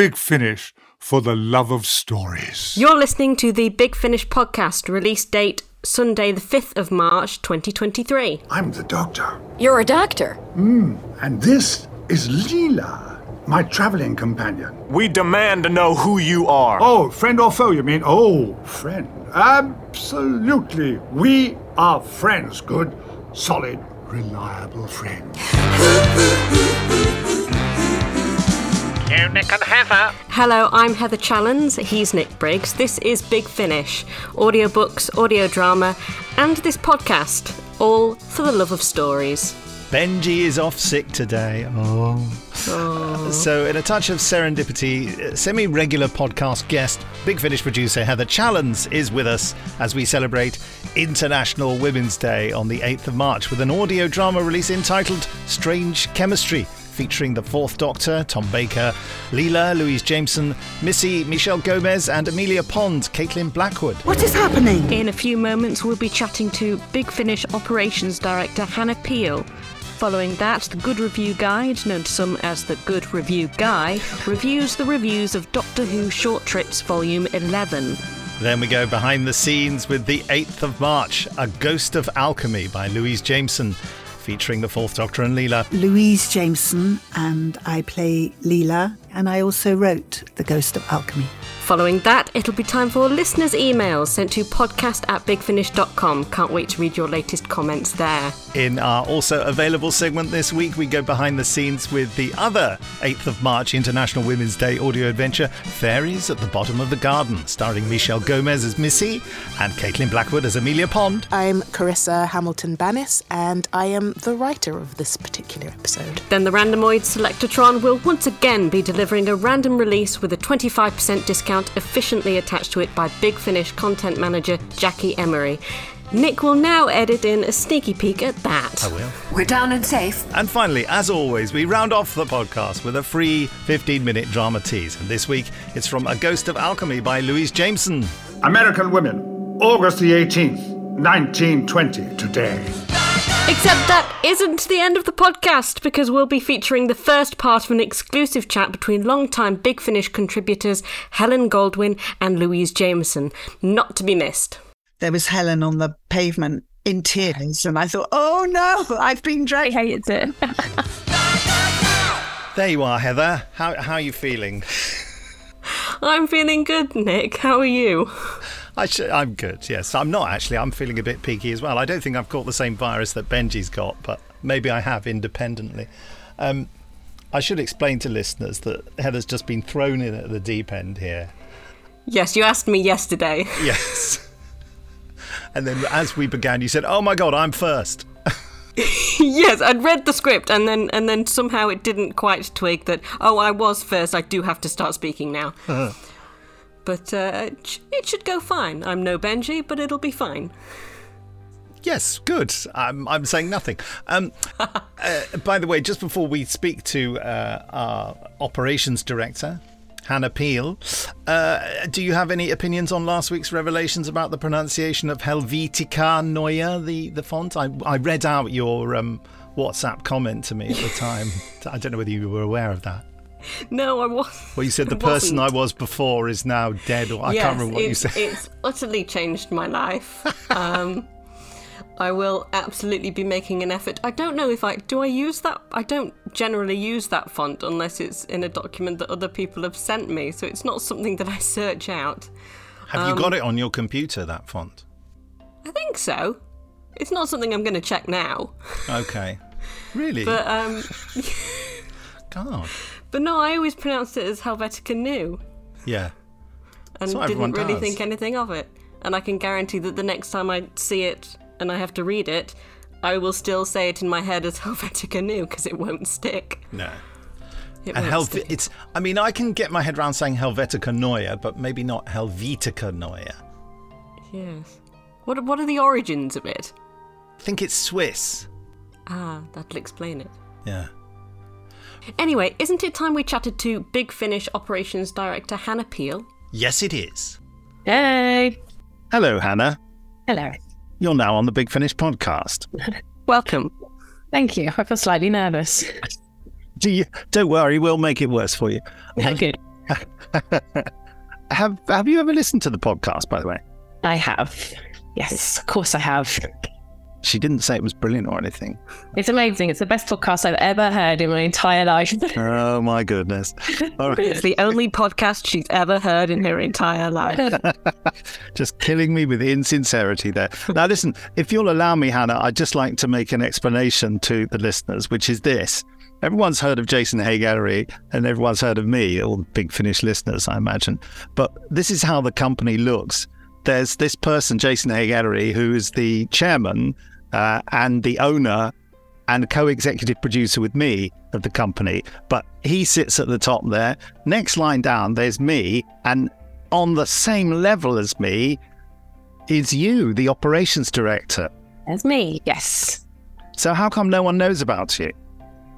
Big Finish for the love of stories. You're listening to the Big Finish podcast, release date Sunday, the 5th of March, 2023. I'm the doctor. You're a doctor. Hmm, and this is Leela, my traveling companion. We demand to know who you are. Oh, friend or foe, you mean? Oh, friend. Absolutely. We are friends. Good, solid, reliable friends. You, Nick and Heather. Hello, I'm Heather Challands. He's Nick Briggs. This is Big Finish audiobooks, audio drama, and this podcast, all for the love of stories. Benji is off sick today. Oh. oh. So, in a touch of serendipity, semi regular podcast guest, Big Finish producer Heather Challands is with us as we celebrate International Women's Day on the 8th of March with an audio drama release entitled Strange Chemistry. Featuring the Fourth Doctor, Tom Baker, Leela, Louise Jameson, Missy, Michelle Gomez, and Amelia Pond, Caitlin Blackwood. What is happening? In a few moments, we'll be chatting to Big Finish Operations Director Hannah Peel. Following that, the Good Review Guide, known to some as the Good Review Guy, reviews the reviews of Doctor Who Short Trips Volume 11. Then we go behind the scenes with the 8th of March, A Ghost of Alchemy by Louise Jameson, featuring the Fourth Doctor and Leela. Louise Jameson, and I play Leela, and I also wrote The Ghost of Alchemy. Following that, it'll be time for listeners' emails sent to podcast at bigfinish.com. Can't wait to read your latest comments there. In our also available segment this week, we go behind the scenes with the other 8th of March International Women's Day audio adventure, Fairies at the Bottom of the Garden, starring Michelle Gomez as Missy and Caitlin Blackwood as Amelia Pond. I'm Carissa Hamilton Bannis, and I am the writer of this particular episode. Then the Randomoid Selectatron will once again be delivering a random release with a 25% discount efficiently attached to it by Big Finish content manager Jackie Emery. Nick will now edit in a sneaky peek at that. I will. We're down and safe. And finally, as always, we round off the podcast with a free 15 minute drama tease. And this week, it's from A Ghost of Alchemy by Louise Jameson. American Women, August the 18th, 1920, today. Except that isn't the end of the podcast because we'll be featuring the first part of an exclusive chat between long-time Big Finish contributors Helen Goldwyn and Louise Jameson. Not to be missed. There was Helen on the pavement in tears, and I thought, oh no, I've been dragged. hates it. There you are, Heather. How, how are you feeling? I'm feeling good, Nick. How are you? I I'm good, yes. I'm not actually. I'm feeling a bit peaky as well. I don't think I've caught the same virus that Benji's got, but maybe I have independently. Um, I should explain to listeners that Heather's just been thrown in at the deep end here. Yes, you asked me yesterday. Yes. and then as we began, you said, Oh my God, I'm first. yes, I'd read the script and then and then somehow it didn't quite twig that oh I was first. I do have to start speaking now. But uh, it should go fine. I'm no Benji, but it'll be fine. Yes, good. I'm, I'm saying nothing. Um, uh, by the way, just before we speak to uh, our operations director, Hannah Peel, uh, do you have any opinions on last week's revelations about the pronunciation of Helvetica Neue, the, the font? I, I read out your um, WhatsApp comment to me at the time. I don't know whether you were aware of that. No, I was. Well, you said the person I wasn't. before is now dead, or I yes, can't remember what you said. it's utterly changed my life. Um, I will absolutely be making an effort. I don't know if I do. I use that. I don't generally use that font unless it's in a document that other people have sent me. So it's not something that I search out. Have you got it on your computer, that font? I think so. It's not something I'm going to check now. Okay. Really? But um, God. But no, I always pronounced it as Helvetica New Yeah. and didn't really does. think anything of it. And I can guarantee that the next time I see it and I have to read it, I will still say it in my head as Helvetica New because it won't stick. No. It And won't Helv- stick. it's. I mean, I can get my head around saying Helvetica Neue, but maybe not Helvetica Neue. Yes. What what are the origins of it? I think it's Swiss. Ah, that'll explain it. Yeah. Anyway, isn't it time we chatted to Big Finish Operations Director Hannah Peel? Yes, it is. Hey. Hello, Hannah. Hello. You're now on the Big Finish podcast. Welcome. Thank you. I feel slightly nervous. Do you? Don't worry, we'll make it worse for you. Good. have Have you ever listened to the podcast? By the way, I have. Yes, of course I have. She didn't say it was brilliant or anything. It's amazing. It's the best podcast I've ever heard in my entire life. Oh my goodness! All right. It's the only podcast she's ever heard in her entire life. just killing me with insincerity there. Now, listen, if you'll allow me, Hannah, I'd just like to make an explanation to the listeners, which is this. Everyone's heard of Jason Haigh-Ellery and everyone's heard of me, all the Big Finish listeners, I imagine. But this is how the company looks. There's this person, Jason Haigh-Ellery, who is the chairman uh, and the owner and co-executive producer with me of the company. But he sits at the top there. Next line down, there's me, and on the same level as me is you, the operations director. That's me. Yes. So how come no one knows about you?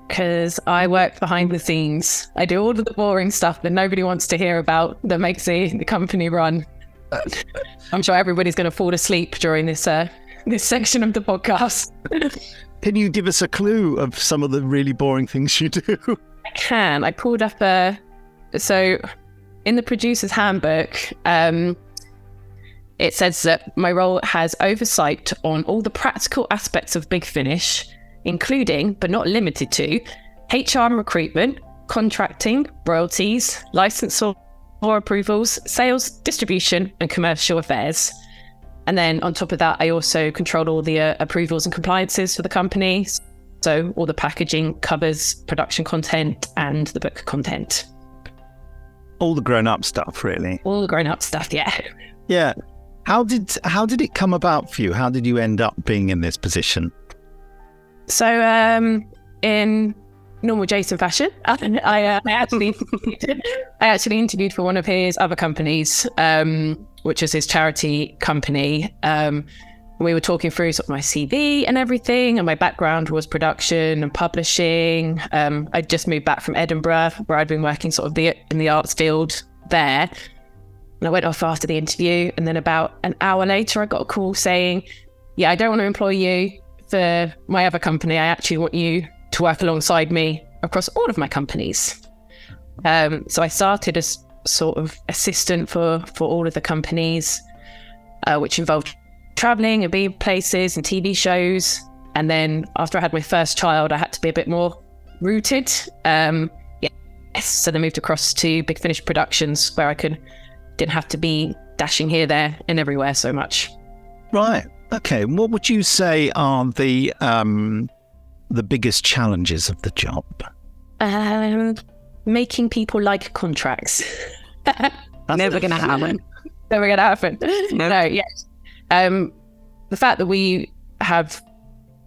Because I work behind the scenes. I do all of the boring stuff that nobody wants to hear about that makes the, the company run. I'm sure everybody's going to fall asleep during this uh, this section of the podcast. Can you give us a clue of some of the really boring things you do? I can. I pulled up a. So, in the producer's handbook, um, it says that my role has oversight on all the practical aspects of Big Finish, including, but not limited to, HR and recruitment, contracting, royalties, license or or approvals, sales, distribution, and commercial affairs. And then on top of that, I also control all the uh, approvals and compliances for the company. So all the packaging covers production content and the book content. All the grown-up stuff, really. All the grown-up stuff, yeah. Yeah. How did how did it come about for you? How did you end up being in this position? So um, in normal Jason fashion, I, uh, I actually I actually interviewed for one of his other companies, um, which is his charity company. Um, we were talking through sort of my CV and everything, and my background was production and publishing. Um, I'd just moved back from Edinburgh, where I'd been working sort of the, in the arts field there. And I went off after the interview, and then about an hour later, I got a call saying, "Yeah, I don't want to employ you for my other company. I actually want you to work alongside me across all of my companies." Um, so I started as sort of assistant for for all of the companies, uh, which involved traveling and being places and TV shows. And then after I had my first child, I had to be a bit more rooted. Um, yes, so they moved across to Big Finish Productions, where I could didn't have to be dashing here, there, and everywhere so much. Right. Okay. What would you say are the um, the biggest challenges of the job? Um, making people like contracts. Never going to happen. Never going to happen. No, no yes. Um, the fact that we have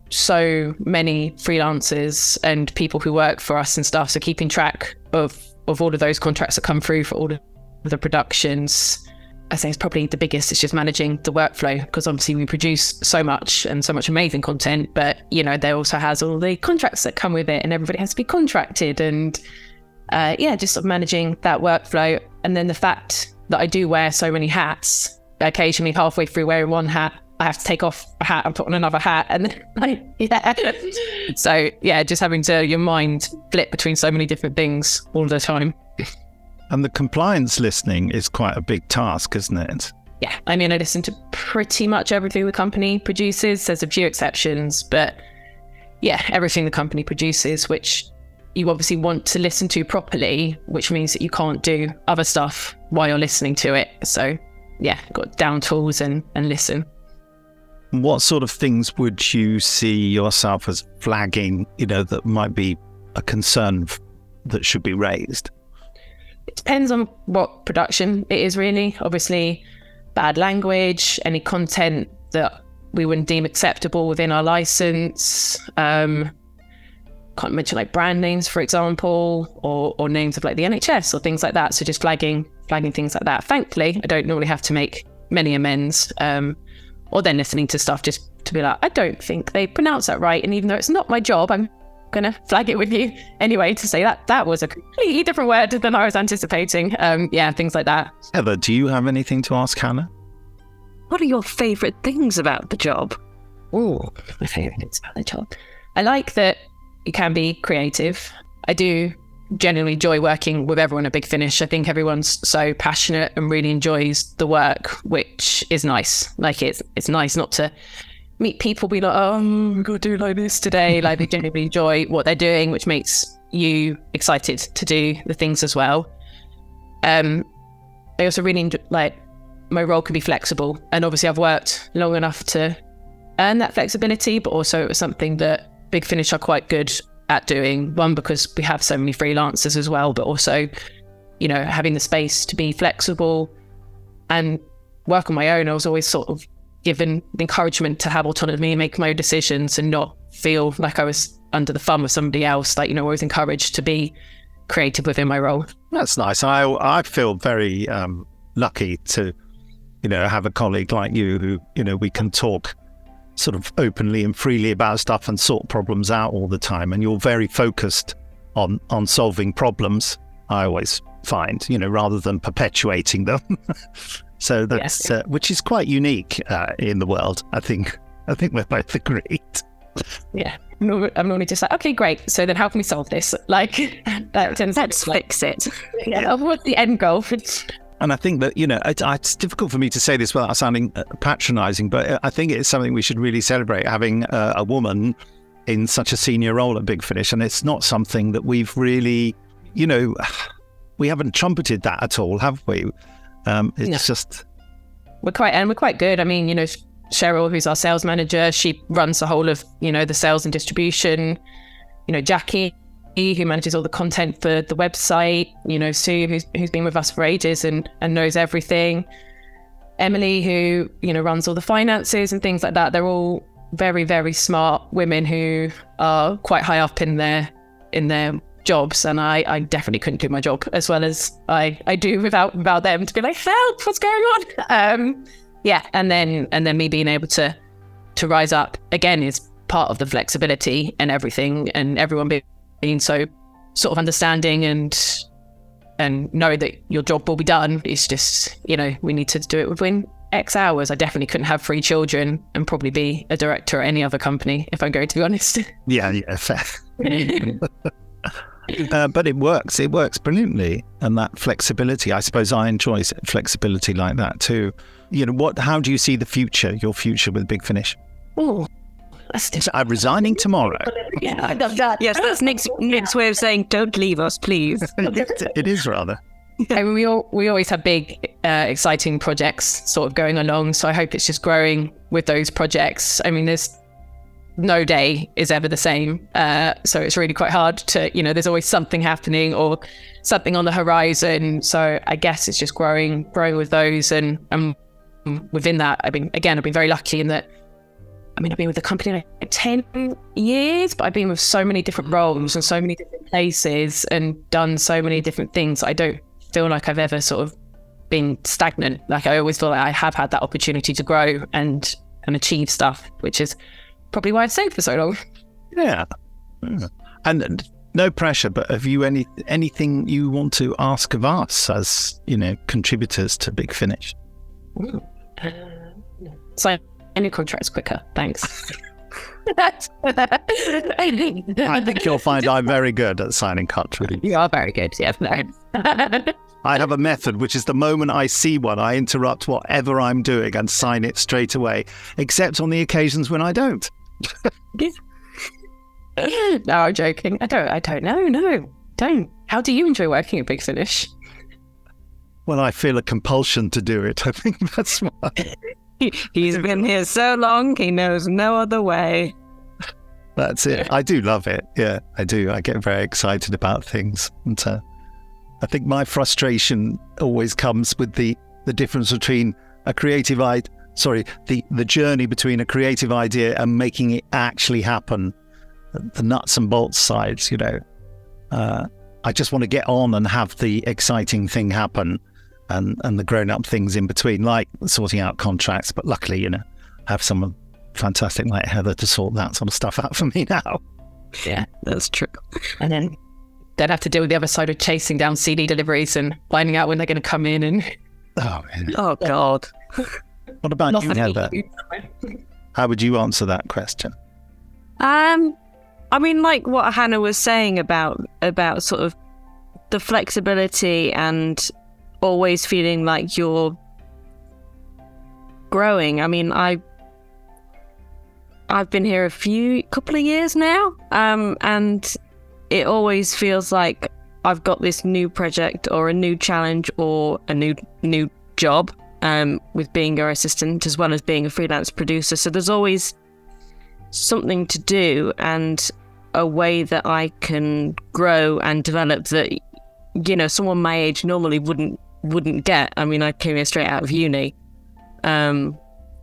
so many freelancers and people who work for us and stuff, so keeping track of of all of those contracts that come through for all of the productions. I say it's probably the biggest. It's just managing the workflow because obviously we produce so much and so much amazing content, but you know there also has all the contracts that come with it, and everybody has to be contracted, and uh, yeah, just sort of managing that workflow, and then the fact that I do wear so many hats. Occasionally, halfway through wearing one hat, I have to take off a hat and put on another hat, and then like, yeah. So yeah, just having to your mind flip between so many different things all the time. And the compliance listening is quite a big task, isn't it? Yeah, I mean, I listen to pretty much everything the company produces. There's a few exceptions, but yeah, everything the company produces, which you obviously want to listen to properly, which means that you can't do other stuff while you're listening to it. So yeah, got down tools and, and listen. What sort of things would you see yourself as flagging, you know, that might be a concern that should be raised? It depends on what production it is, really. Obviously, bad language, any content that we wouldn't deem acceptable within our license. Um, can't mention like brand names, for example, or, or names of like the NHS or things like that. So just flagging flagging things like that. Thankfully, I don't normally have to make many amends. Um, or then listening to stuff just to be like, I don't think they pronounce that right. And even though it's not my job, I'm gonna flag it with you anyway to say that that was a completely different word than I was anticipating. Um, yeah, things like that. Heather, do you have anything to ask Hannah? What are your favourite things about the job? Oh, my favourite things about the job. I like that you can be creative. I do genuinely enjoy working with everyone at Big Finish. I think everyone's so passionate and really enjoys the work, which is nice. Like it's it's nice not to meet people be like, oh, we got to do like this today. Like they genuinely enjoy what they're doing, which makes you excited to do the things as well. Um, I also really enjoy, like my role can be flexible, and obviously I've worked long enough to earn that flexibility, but also it was something that Big Finish are quite good at doing. One because we have so many freelancers as well, but also, you know, having the space to be flexible and work on my own. I was always sort of given encouragement to have autonomy and make my own decisions and not feel like I was under the thumb of somebody else. Like, you know, always encouraged to be creative within my role. That's nice. I I feel very um, lucky to, you know, have a colleague like you who, you know, we can talk sort of openly and freely about stuff and sort problems out all the time. And you're very focused on on solving problems. I always find, you know, rather than perpetuating them. so that's Yes. uh, which is quite unique uh, in the world. I think. I think we're both agreed. Yeah. I'm normally, just like, okay, great. So then how can we solve this? Like, that tends Let's to be like, fix it. yeah, what's the end goal? And I think that, you know, it, it's difficult for me to say this without sounding uh, patronizing, but I think it's something we should really celebrate having uh, a woman in such a senior role at Big Finish. And it's not something that we've really, you know, we haven't trumpeted that at all, have we? Um, it's No. just, we're quite and we're quite good. I mean, you know, Cheryl, who's our sales manager, she runs the whole of you know the sales and distribution. You know, Jackie, who manages all the content for the website. You know, Sue, who's who's been with us for ages and and knows everything. Emily, who you know runs all the finances and things like that. They're all very very smart women who are quite high up in their in their jobs and I, I definitely couldn't do my job as well as I, I do without without them to be like help what's going on um yeah and then and then me being able to to rise up again is part of the flexibility and everything and everyone being, being so sort of understanding and and knowing that your job will be done it's just you know we need to do it within x hours i definitely couldn't have three children and probably be a director at any other company if i'm going to be honest yeah, yeah, fair. Uh, but it works. It works brilliantly, and that flexibility. I suppose I enjoy s- flexibility like that too. You know, what? How do you see the future? Your future with Big Finish? oh that's different. I'm resigning tomorrow. yeah i love that Yes, that's Nick's, Nick's way of saying, don't leave us, please. it is rather. I mean, we all, we always have big, uh, exciting projects sort of going along. So I hope it's just growing with those projects. I mean, there's no day is ever the same, uh, so it's really quite hard to, you know, there's always something happening or something on the horizon. So I guess it's just growing, growing with those, and and within that, I mean, again, I've been very lucky in that. I mean, I've been with the company like 10 years, but I've been with so many different mm. roles and so many different places and done so many different things. I don't feel like I've ever sort of been stagnant. Like I always feel like I have had that opportunity to grow and and achieve stuff, which is probably why I've stayed for so long. Yeah. And no pressure, but have you any anything you want to ask of us as you know contributors to Big Finish? So any contracts quicker, thanks. I think you'll find I'm very good at signing contracts. you are very good. Yeah. I have a method, which is the moment I see one, I interrupt whatever I'm doing and sign it straight away, except on the occasions when I don't. no, I'm joking. I don't. I don't know. No, don't. How do you enjoy working at Big Finish? Well, I feel a compulsion to do it. I think that's why. He's been here so long, he knows no other way. That's it. I do love it. Yeah, I do. I get very excited about things. And uh, I think my frustration always comes with the, the difference between a creative idea, sorry, the, the journey between a creative idea and making it actually happen. The nuts and bolts sides, you know. Uh, I just want to get on and have the exciting thing happen and, and the grown up things in between, like sorting out contracts. But luckily, you know, I have someone fantastic like Heather to sort that sort of stuff out for me now. Yeah, That's true. and then they'd have to deal with the other side of chasing down CD deliveries and finding out when they're going to come in and Oh, man. Oh, God. What about not you, Heather? How would you answer that question? Um, I mean, like what Hannah was saying about about sort of the flexibility and always feeling like you're growing. I mean, I I've been here a few couple of years now, um, and it always feels like I've got this new project or a new challenge or a new new job um, with being your assistant as well as being a freelance producer. So there's always something to do and a way that I can grow and develop that you know someone my age normally wouldn't wouldn't get. I mean, I came here straight out of uni, um,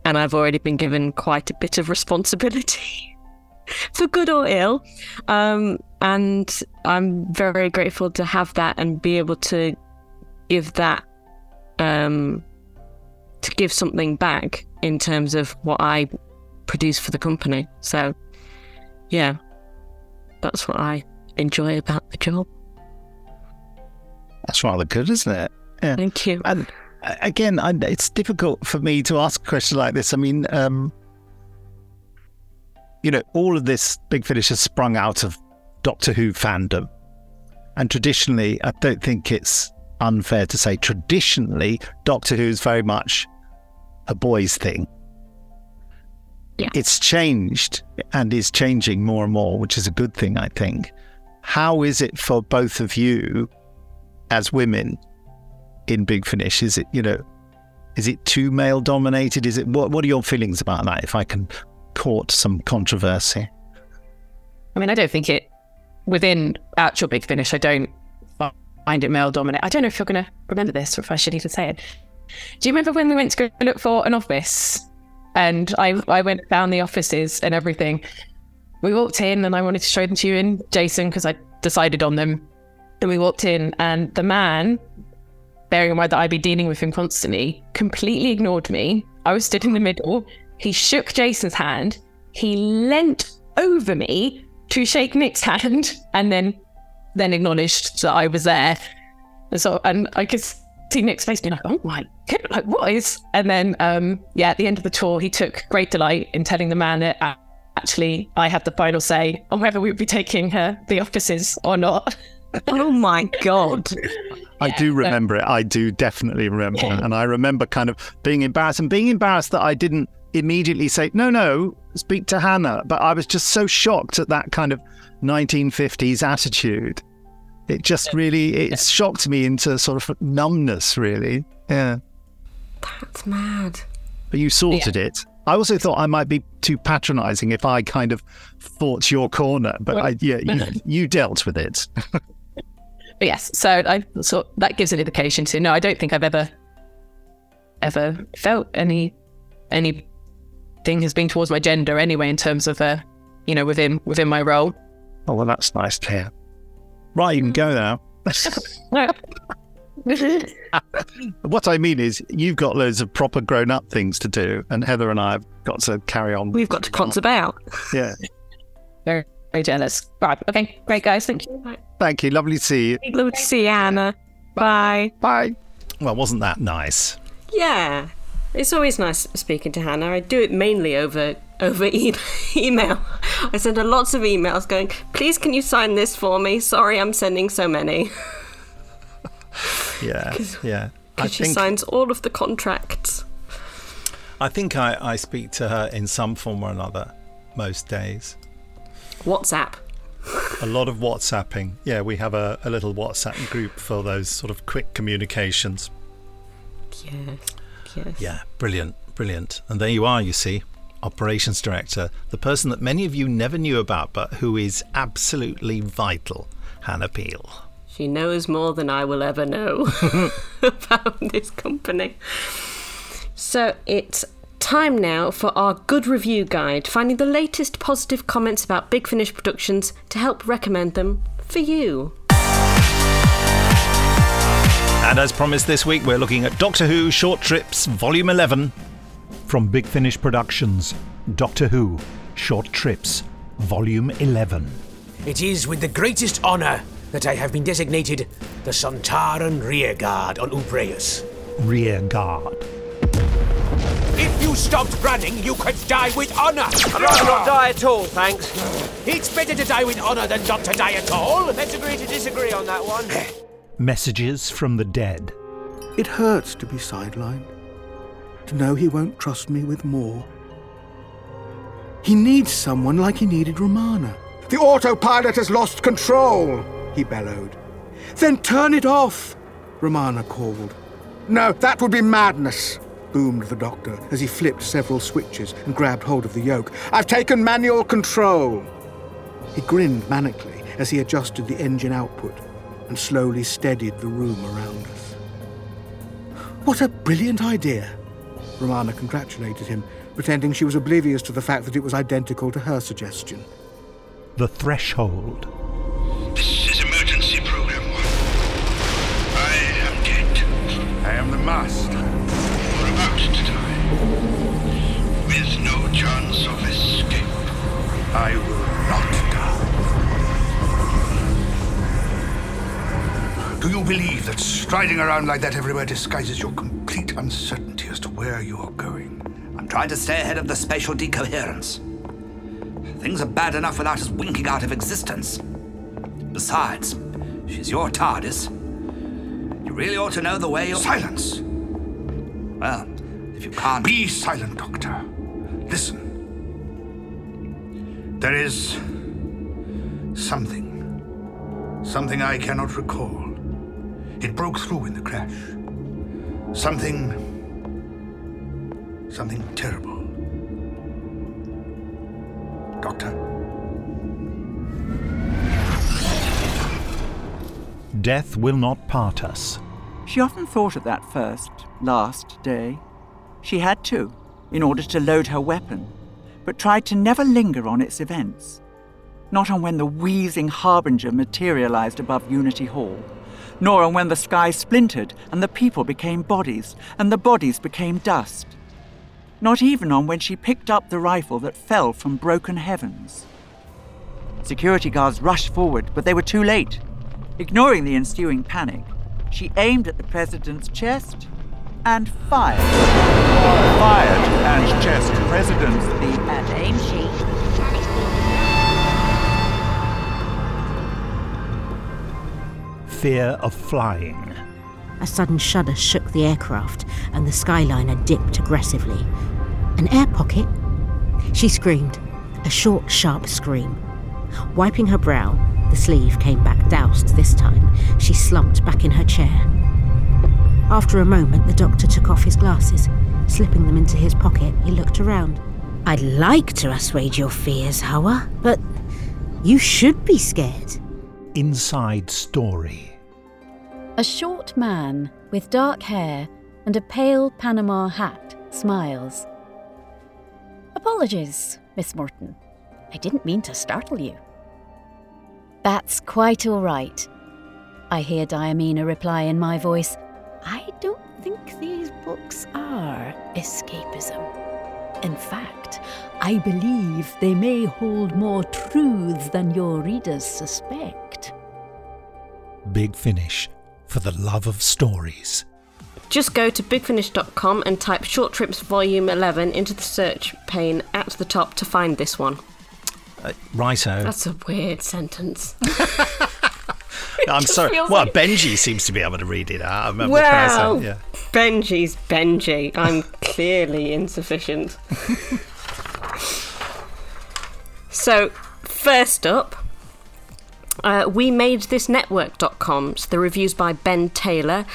and I've already been given quite a bit of responsibility, for good or ill. Um, and I'm very, very grateful to have that and be able to give that, um, to give something back in terms of what I produce for the company. So, yeah, that's what I enjoy about the job. That's rather good, isn't it? Yeah. Thank you. And uh, again, I, it's difficult for me to ask a question like this. I mean, um, you know, all of this Big Finish has sprung out of Doctor Who fandom. And traditionally, I don't think it's unfair to say traditionally, Doctor Who is very much a boys' thing. Yeah. It's changed and is changing more and more, which is a good thing, I think. How is it for both of you as women in Big Finish? Is it, you know, is it too male dominated? Is it what what are your feelings about that? If I can court some controversy. I mean, I don't think it within actual Big Finish. I don't find it male dominant. I don't know if you're going to remember this or if I should even say it. Do you remember when we went to go look for an office? And I, I went found the offices and everything. We walked in and I wanted to show them to you and Jason because I decided on them. And we walked in and the man, bearing in mind that I'd be dealing with him constantly, completely ignored me. I was stood in the middle. He shook Jason's hand. He leant over me to shake Nick's hand and then then acknowledged that I was there. And so and I could see Nick's face being like, oh my god, like what is? And then um yeah, at the end of the tour he took great delight in telling the man that uh, actually I had the final say on whether we would be taking her the offices or not. oh my god. I do remember it. I do definitely remember it. And I remember kind of being embarrassed and being embarrassed that I didn't immediately say, no, no, speak to Hannah. But I was just so shocked at that kind of 1950s attitude. It just really, it shocked me into sort of numbness, really. Yeah. That's mad. But you sorted it. I also thought I might be too patronizing if I kind of fought your corner, but I, yeah, you, you dealt with it. But yes, so I so that gives an indication to no, I don't think I've ever ever felt any any thing has been towards my gender anyway in terms of uh you know within within my role. Oh well that's nice to hear. Right, you can go now. what I mean is you've got loads of proper grown up things to do and Heather and I have got to carry on. We've got to cons about. Yeah. very, very jealous. Right, okay, great guys, thank you. Thank you. Lovely to see you. Lovely to see you, Anna. Bye. Bye. Well, wasn't that nice? Yeah. It's always nice speaking to Hannah. I do it mainly over over e- email. I send her lots of emails going, "Please, can you sign this for me? Sorry, I'm sending so many." Yeah. Yeah. Because she think signs all of the contracts. I think I, I speak to her in some form or another most days. WhatsApp. A lot of WhatsApping. Yeah, we have a, a little WhatsApp group for those sort of quick communications. Yes. Yes. Yeah, brilliant, brilliant. And there you are, you see, operations director, the person that many of you never knew about, but who is absolutely vital, Hannah Peel. She knows more than I will ever know about this company. So it's time now for our good review guide, finding the latest positive comments about Big Finish Productions to help recommend them for you. And as promised this week, we're looking at Doctor Who Short Trips, Volume 11. From Big Finish Productions, Doctor Who, Short Trips, Volume 11. It is with the greatest honour that I have been designated the Sontaran Rearguard on Ubreus. Rear Guard. If you stopped running, you could die with honour. I'd rather not die at all, thanks. It's better to die with honour than not to die at all. Let's agree to disagree on that one. Messages from the Dead. It hurts to be sidelined, to know he won't trust me with more. He needs someone like he needed Romana. The autopilot has lost control, he bellowed. Then turn it off, Romana called. No, that would be madness, boomed the doctor as he flipped several switches and grabbed hold of the yoke. I've taken manual control. He grinned manically as he adjusted the engine output and slowly steadied the room around us. What a brilliant idea! Romana congratulated him, pretending she was oblivious to the fact that it was identical to her suggestion. The Threshold. This is emergency program one. I am dead. I am the master. I will not die. Do you believe that striding around like that everywhere disguises your complete uncertainty as to where you are going? I'm trying to stay ahead of the spatial decoherence. Things are bad enough without us winking out of existence. Besides, she's your TARDIS. You really ought to know the way you're. Silence! Well, if you can't. Be silent, Doctor. Listen. There is. something. Something I cannot recall. It broke through in the crash. Something. something terrible. Doctor? Death will not part us. She often thought of that first, last day. She had to, in order to load her weapon, but tried to never linger on its events. Not on when the wheezing harbinger materialized above Unity Hall, nor on when the sky splintered and the people became bodies and the bodies became dust. Not even on when she picked up the rifle that fell from broken heavens. Security guards rushed forward, but they were too late. Ignoring the ensuing panic, she aimed at the president's chest and fired. Fired and chest president's the and aim sheet. Fear of flying. A sudden shudder shook the aircraft, and the Skyliner dipped aggressively. An air pocket? She screamed, a short, sharp scream. Wiping her brow, the sleeve came back doused this time. She slumped back in her chair. After a moment, the doctor took off his glasses. Slipping them into his pocket, he looked around. I'd like to assuage your fears, Hawa, but you should be scared. Inside Story. A short man with dark hair and a pale Panama hat smiles. Apologies, Miss Morton. I didn't mean to startle you. That's quite all right. I hear Diamina reply in my voice. I don't think these books are escapism. In fact, I believe they may hold more truths than your readers suspect. Big Finish for the love of stories. Just go to bigfinish.com and type Short Trips Volume 11 into the search pane at the top to find this one. Uh, righto. That's a weird sentence. I'm sorry. Well, like- Benji seems to be able to read it. I remember Wow. yeah. Benji's Benji. I'm clearly insufficient. so, first up, uh, we made this network.com. So the reviews by Ben Taylor.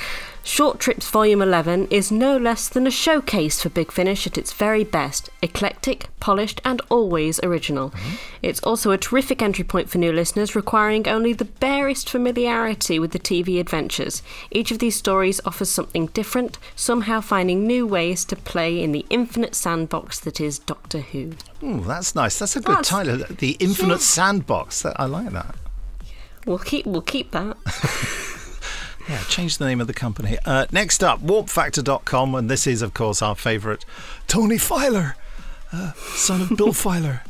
Short Trips Volume 11 is no less than a showcase for Big Finish at its very best eclectic, polished, and always original. Mm-hmm. It's also a terrific entry point for new listeners, requiring only the barest familiarity with the TV adventures. Each of these stories offers something different, somehow finding new ways to play in the infinite sandbox that is Doctor Who. Ooh, that's nice. That's a good That's- title. The Infinite Yeah. Sandbox. I like that. We'll keep we'll keep that. Yeah, change the name of the company. Uh, next up, warpfactor.com, and this is, of course, our favourite Tony Fyler, uh, son of Bill Filer,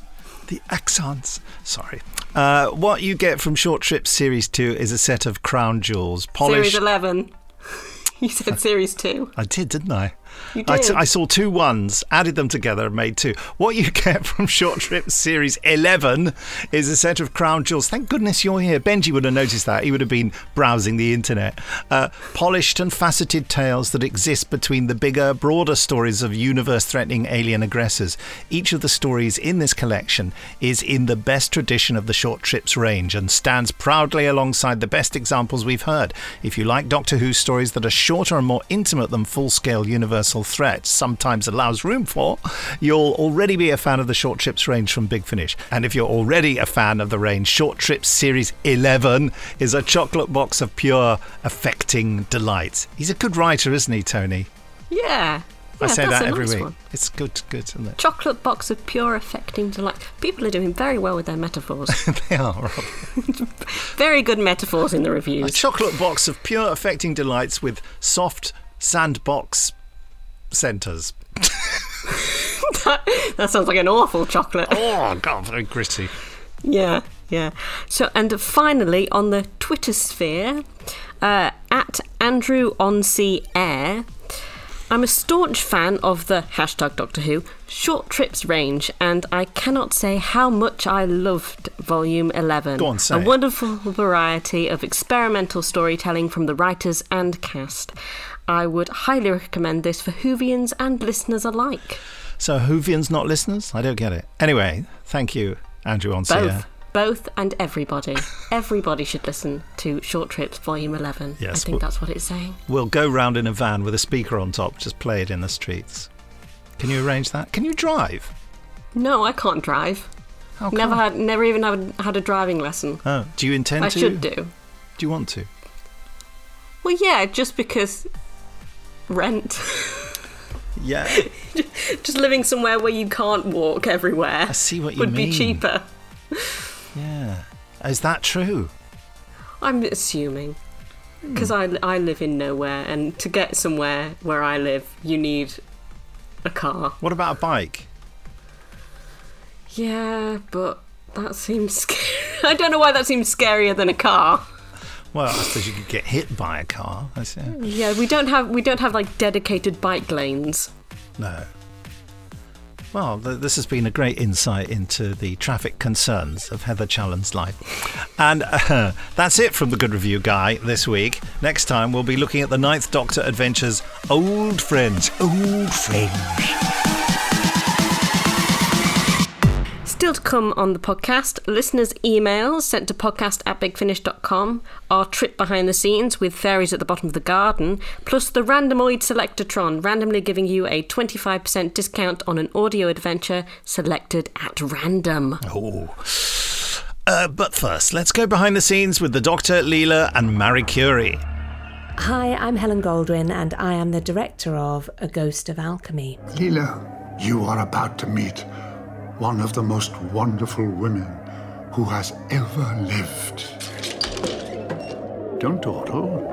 the Axons. Sorry. Uh, what you get from Short Trips Series 2 is a set of crown jewels, polished. Series 11. you said Series 2. I did, didn't I? I, did. I saw two ones, added them together, and made two. What you get from Short Trip Series 11 is a set of crown jewels. Thank goodness you're here. Benji would have noticed that. He would have been browsing the internet. Uh, polished and faceted tales that exist between the bigger, broader stories of universe threatening alien aggressors. Each of the stories in this collection is in the best tradition of the Short Trips range and stands proudly alongside the best examples we've heard. If you like Doctor Who stories that are shorter and more intimate than full scale universal threats sometimes allows room for, you'll already be a fan of the Short Trips range from Big Finish. And if you're already a fan of the range, Short Trips Series 11 is a chocolate box of pure, affecting delights. He's a good writer, isn't he, Tony? Yeah. I say that every nice week. one. It's good, good, isn't it? Chocolate box of pure affecting delight. People are doing very well with their metaphors. they are. very good metaphors in the reviews. A chocolate box of pure, affecting delights with soft sandbox centres. that, that sounds like an awful chocolate. Oh, God, very gritty. Yeah, yeah. So, and finally, on the Twitter sphere, uh, at Andrew on Sea Air, I'm a staunch fan of the hashtag Doctor Who short trips range, and I cannot say how much I loved Volume 11. Go on, say A wonderful variety of experimental storytelling from the writers and cast. I would highly recommend this for Whovians and listeners alike. So, Whovians not listeners? I don't get it. Anyway, thank you, Andrew Both. Both and everybody. everybody should listen to Short Trips Volume 11. Yes, I think well- that's what it's saying. We'll go round in a van with a speaker on top, just play it in the streets. Can you arrange that? Can you drive? No, I can't drive. How never come? had, never even had, had a driving lesson. Oh, do you intend I to? should do. Do you want to? Well, yeah, just because rent. Yeah. just living somewhere where you can't walk everywhere. I see what you would mean. be cheaper. Yeah. Is that true? I'm assuming. Because I, I live in nowhere, and to get somewhere where I live, you need a car. What about a bike? Yeah, but that seems scary. I don't know why that seems scarier than a car. Well, I suppose you could get hit by a car. I see. Yeah, we don't have we don't have like dedicated bike lanes. No. Well, th- this has been a great insight into the traffic concerns of Heather Challands's life. And uh, that's it from the Good Review Guy this week. Next time, we'll be looking at the Ninth Doctor Adventures Old Friends. Old Friends. Still to come on the podcast, listeners' emails sent to podcast at bigfinish.com, our trip behind the scenes with fairies at the bottom of the garden, plus the Randomoid Selectatron, randomly giving you a 25% discount on an audio adventure selected at random. Oh. Uh, but first, let's go behind the scenes with the Doctor, Leela, and Marie Curie. Hi, I'm Helen Goldwyn, and I am the director of A Ghost of Alchemy. Leela, you are about to meet one of the most wonderful women who has ever lived. Don't dawdle.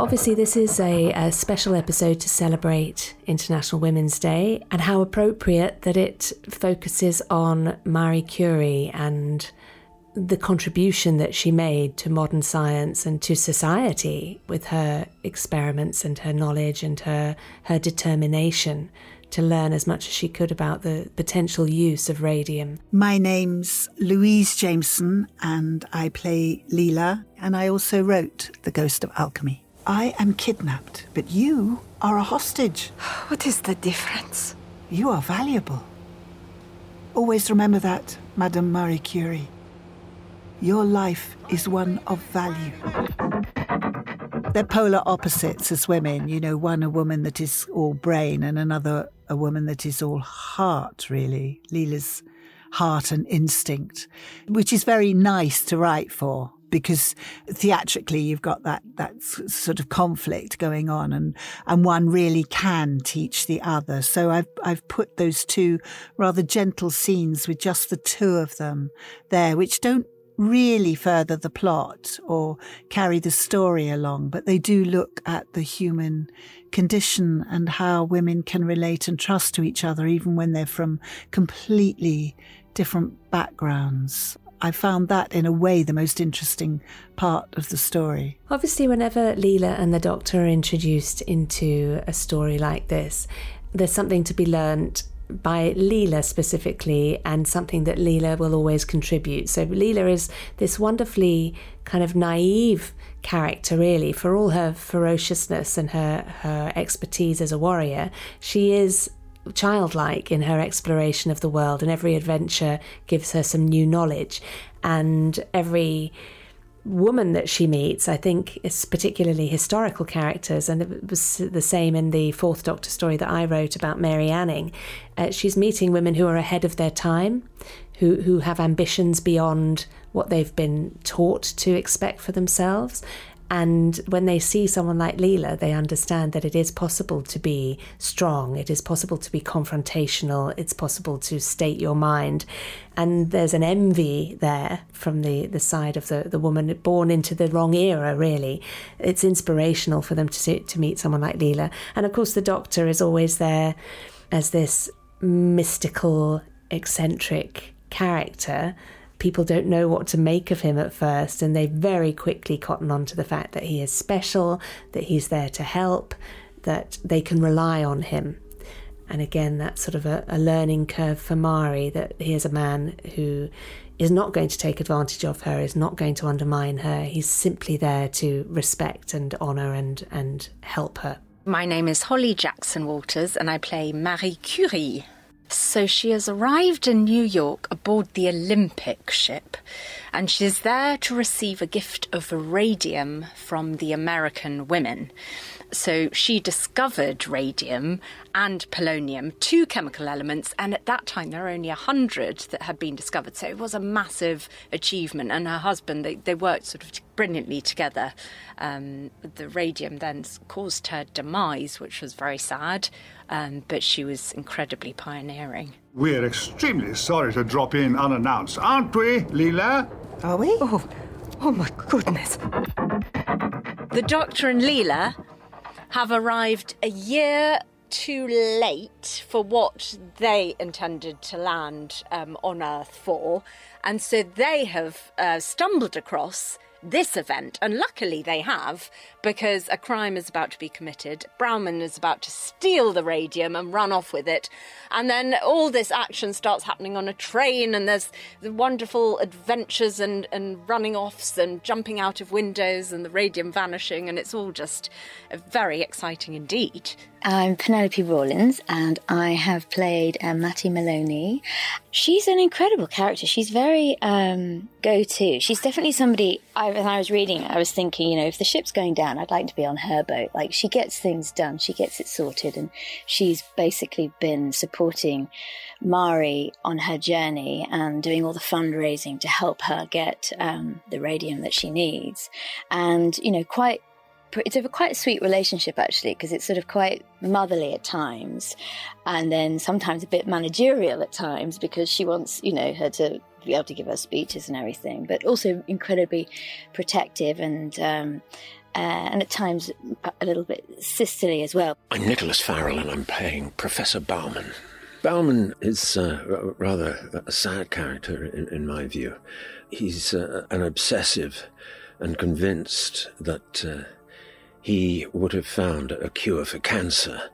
Obviously, this is a, a special episode to celebrate International Women's Day, and how appropriate that it focuses on Marie Curie and the contribution that she made to modern science and to society with her experiments and her knowledge and her, her determination to learn as much as she could about the potential use of radium. My name's Louise Jameson, and I play Leela, and I also wrote The Ghost of Alchemy. I am kidnapped, but you are a hostage. What is the difference? You are valuable. Always remember that, Madame Marie Curie. Your life is one of value. They're polar opposites as women, you know, one a woman that is all brain and another a woman that is all heart, really. Leela's heart and instinct, which is very nice to write for because theatrically you've got that that sort of conflict going on and and one really can teach the other so i've i've put those two rather gentle scenes with just the two of them there which don't really further the plot or carry the story along but they do look at the human condition and how women can relate and trust to each other even when they're from completely different backgrounds I found that, in a way, the most interesting part of the story. Obviously, whenever Leela and the Doctor are introduced into a story like this, there's something to be learnt by Leela specifically, and something that Leela will always contribute. So, Leela is this wonderfully kind of naive character, really, for all her ferociousness and her, her expertise as a warrior. She is childlike in her exploration of the world, and every adventure gives her some new knowledge. And every woman that she meets, I think, is particularly historical characters, and it was the same in the Fourth Doctor story that I wrote about Mary Anning. Uh, she's meeting women who are ahead of their time, who who have ambitions beyond what they've been taught to expect for themselves, and when they see someone like Leela, they understand that it is possible to be strong, it is possible to be confrontational, it's possible to state your mind. And there's an envy there from the, the side of the, the woman born into the wrong era, really. It's inspirational for them to, see, to meet someone like Leela. And of course, the doctor is always there as this mystical, eccentric character people don't know what to make of him at first, and they very quickly cotton on to the fact that he is special, that he's there to help, that they can rely on him. And again, that's sort of a, a learning curve for Marie that he is a man who is not going to take advantage of her, is not going to undermine her. He's simply there to respect and honour and, and help her. My name is Holly Jackson Walters, and I play Marie Curie. So she has arrived in New York aboard the Olympic ship, and she's there to receive a gift of radium from the American women. So she discovered radium and polonium, two chemical elements, and at that time there were only a hundred that had been discovered. So it was a massive achievement. And her husband, they, they worked sort of brilliantly together. Um, the radium then caused her demise, which was very sad, um, but she was incredibly pioneering. We're extremely sorry to drop in unannounced, aren't we, Leela? Are we? Oh, oh my goodness. The Doctor and Leela have arrived a year too late for what they intended to land um, on Earth for. And so they have uh, stumbled across this event. And luckily they have, because a crime is about to be committed. Bauman is about to steal the radium and run off with it. And then all this action starts happening on a train, and there's the wonderful adventures and, and running offs and jumping out of windows and the radium vanishing. And it's all just very exciting indeed. I'm Penelope Rawlins, and I have played uh, Mattie Maloney. She's an incredible character. She's very um, go-to. She's definitely somebody. I, when I was reading, I was thinking, you know, if the ship's going down, I'd like to be on her boat. Like she gets things done, she gets it sorted, and she's basically been supporting Marie on her journey and doing all the fundraising to help her get um, the radium that she needs, and you know, quite it's a quite sweet relationship actually because it's sort of quite motherly at times and then sometimes a bit managerial at times because she wants you know her to be able to give her speeches and everything but also incredibly protective and um, uh, and at times a little bit sisterly as well. I'm Nicholas Farrell and I'm playing Professor Bauman. Bauman is uh, rather a sad character in, in my view. He's uh, an obsessive and convinced that uh, he would have found a cure for cancer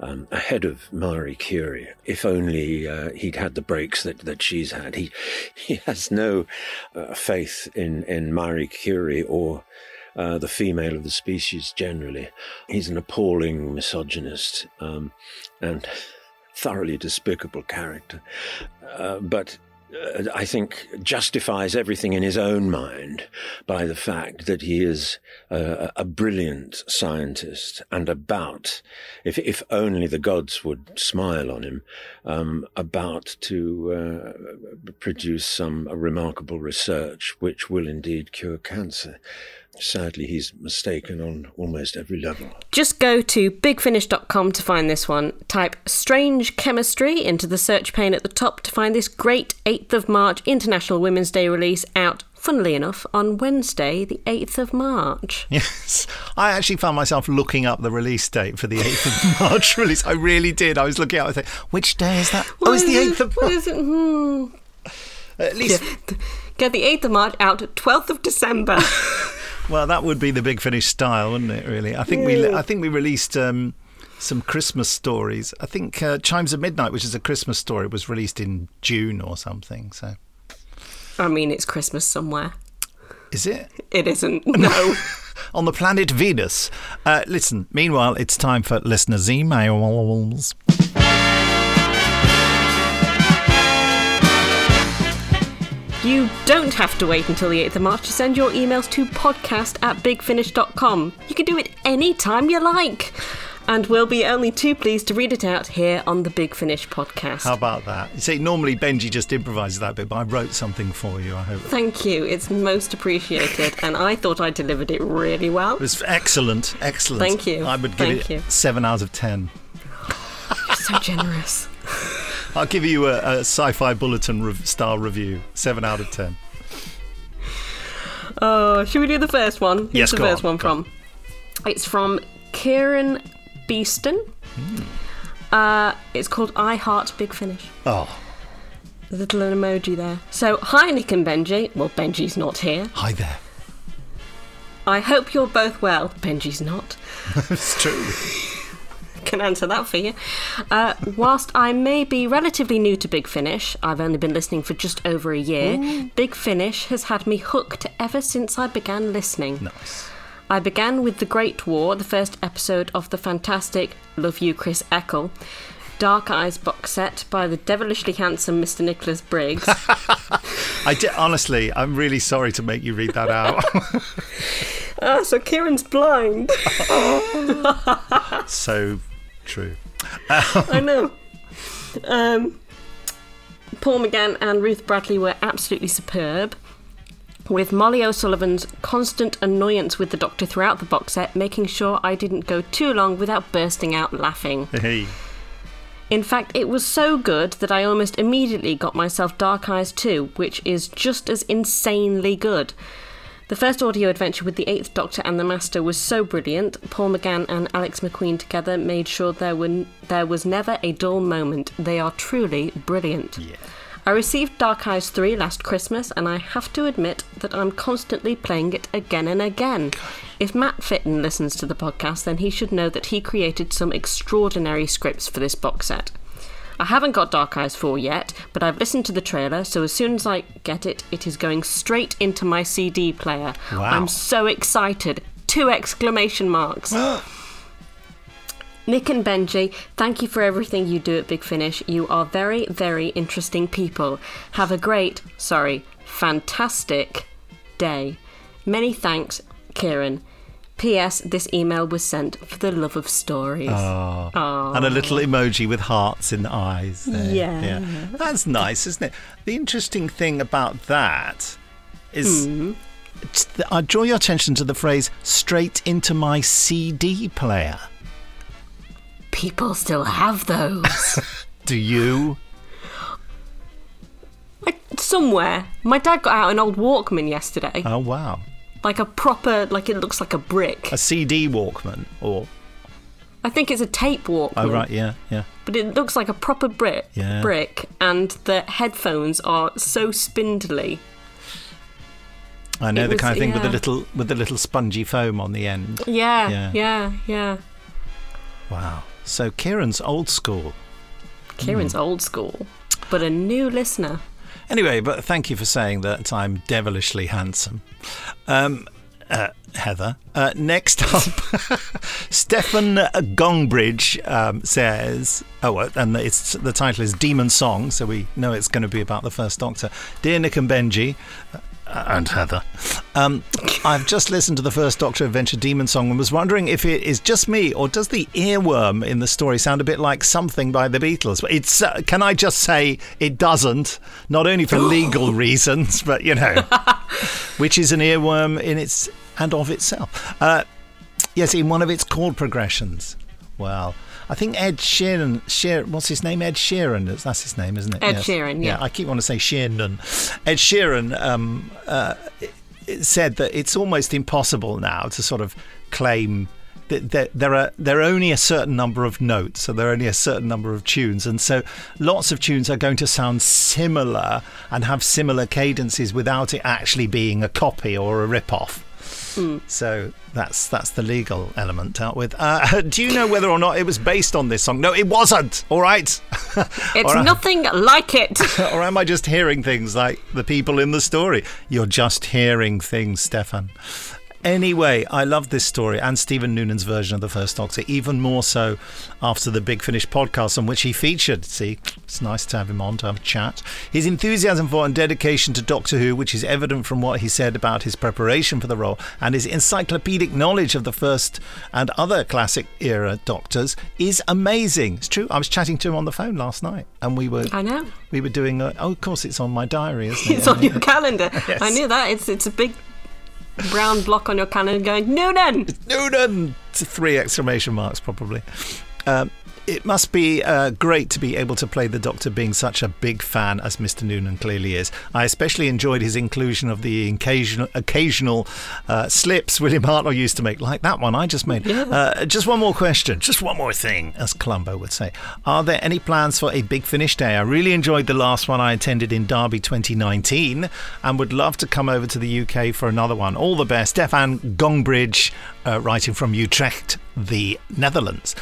um, ahead of Marie Curie. If only uh, he'd had the breaks that, that she's had. He he has no uh, faith in in Marie Curie or. Uh, the female of the species generally. He's an appalling misogynist um, and thoroughly despicable character. Uh, but uh, I think, justifies everything in his own mind by the fact that he is a, a brilliant scientist and about, if, if only the gods would smile on him, um, about to uh, produce some remarkable research which will indeed cure cancer sadly, he's mistaken on almost every level. Just go to bigfinish.com to find this one. Type strange chemistry into the search pane at the top to find this great 8th of March International Women's Day release out funnily enough, on Wednesday, the 8th of March. Yes. I actually found myself looking up the release date for the 8th of March release. I really did. I was looking out and which day is that? What oh, it's the 8th of March. What is it? Hmm. At least. Get the 8th of March out 12th of December. Well, that would be the Big Finish style, wouldn't it? Really, I think we I think we released um, some Christmas stories. I think uh, Chimes of Midnight, which is a Christmas story, was released in June or something. So, I mean, it's Christmas somewhere. is it? It isn't. No. On the planet Venus. Uh, listen. Meanwhile, it's time for listeners' emails. You don't have to wait until the 8th of March to send your emails to podcast at bigfinish.com. You can do it any time you like. And we'll be only too pleased to read it out here on the Big Finish podcast. How about that? You see, normally Benji just improvises that bit, but I wrote something for you. I hope Thank you. It's most appreciated. and I thought I delivered it really well. it was excellent. Excellent. Thank you. I would give Thank it you. seven out of ten. You're so generous. I'll give you a, a sci-fi bulletin rev- style review. Seven out of ten. Oh, should we do the first one? Here's Yes, the first on, one from. It's from Kieran Beeston. Hmm. Uh, it's called I Heart Big Finish. Oh, a little emoji there. So, hi Nick and Benji. Well, Benji's not here. hi there. I hope you're both well. Benji's not. it's true. Can answer that for you. Uh, whilst I may be relatively new to Big Finish, I've only been listening for just over a year. Ooh. Big Finish has had me hooked ever since I began listening. Nice. I began with The Great War, the first episode of the fantastic Love You, Chris Eckel. Dark Eyes box set by the devilishly handsome Mr. Nicholas Briggs. I di- honestly, I'm really sorry to make you read that out. ah, so Kieran's blind. so true. I know. Um, Paul McGann and Ruth Bradley were absolutely superb. With Molly O'Sullivan's constant annoyance with the Doctor throughout the box set, making sure I didn't go too long without bursting out laughing. Hey. In fact, it was so good that I almost immediately got myself Dark Eyes 2, which is just as insanely good. The first audio adventure with the Eighth Doctor and the Master was so brilliant. Paul McGann and Alex Macqueen together made sure there were there was never a dull moment. They are truly brilliant. I received Dark Eyes 3 last Christmas, and I have to admit that I'm constantly playing it again and again. If Matt Fitton listens to the podcast, then he should know that he created some extraordinary scripts for this box set. I haven't got Dark Eyes 4 yet, but I've listened to the trailer, so as soon as I get it, it is going straight into my CD player. Wow. I'm so excited. Two exclamation marks. Nick and Benji, thank you for everything you do at Big Finish. You are very, very interesting people. Have a great, sorry, fantastic day. Many thanks, Kieran. P.S. This email was sent for the love of stories. Oh. Aw. And a little emoji with hearts in the eyes. There. Yeah. That's nice, isn't it? The interesting thing about that is. Hmm. The- I draw your attention to the phrase straight into my CD player. People still have those. Do you? Somewhere. My dad got out an old Walkman yesterday. Oh, wow. Like a proper, like it looks like a brick. A CD Walkman? Or. I think it's a tape Walkman. Oh, right, yeah, yeah. But it looks like a proper brick, Yeah. brick, and the headphones are so spindly. I know It the was- kind of thing with the little with the little spongy foam on the end. Yeah, Yeah. yeah, yeah. Wow. So Kieran's old school. Kieran's Hmm. old school, but a new listener. Anyway, but thank you for saying that I'm devilishly handsome. Um, uh, Heather. Uh, next up, Stefan Gongbridge um, says, "Oh, and it's the title is Demon Song, so we know it's going to be about the First Doctor." Dear Nick and Benji. Uh, And Heather. Um, I've just listened to the first Doctor Adventure Demon Song and was wondering if it is just me or does the earworm in the story sound a bit like something by the Beatles? But it's uh, can I just say it doesn't? Not only for legal reasons, but you know, which is an earworm in its and of itself. Uh, yes, in one of its chord progressions. Well, I think Ed Sheeran, Sheer, what's his name? Ed Sheeran, that's that's his name, isn't it? Ed Sheeran, yeah. I keep wanting to say Sheeran. Ed Sheeran um, uh, said that it's almost impossible now to sort of claim th- th- there are there are only a certain number of notes, so there are only a certain number of tunes, and so lots of tunes are going to sound similar and have similar cadences without it actually being a copy or a rip-off. Mm. So that's that's the legal element dealt with. Uh, do you know whether or not it was based on this song? No, it wasn't. All right. It's Or- nothing like it. or am I just hearing things like the people in the story? You're just hearing things, Stefan. Anyway, I love this story and Stephen Noonan's version of the First Doctor, even more so after the Big Finish podcast on which he featured. See, it's nice to have him on to have a chat. His enthusiasm for and dedication to Doctor Who, which is evident from what he said about his preparation for the role and his encyclopedic knowledge of the first and other classic era Doctors, is amazing. It's true. I was chatting to him on the phone last night, and we were I know. we were doing. A, oh, of course, it's on my diary, isn't it? It's on your calendar. Yes. I knew that. It's it's a big brown block on your cannon going Noonan. Noonan. Three exclamation marks, probably. Um, it must be uh, great to be able to play the Doctor being such a big fan as Mr. Noonan clearly is. I especially enjoyed his inclusion of the occasional, occasional uh, slips William Hartnell used to make, like that one I just made. Uh, just one more question, just one more thing, as Columbo would say. Are there any plans for a big finish day? I really enjoyed the last one I attended in Derby 2019 and would love to come over to the UK for another one. All the best. Stefan Gongbridge, uh, writing from Utrecht, the Netherlands.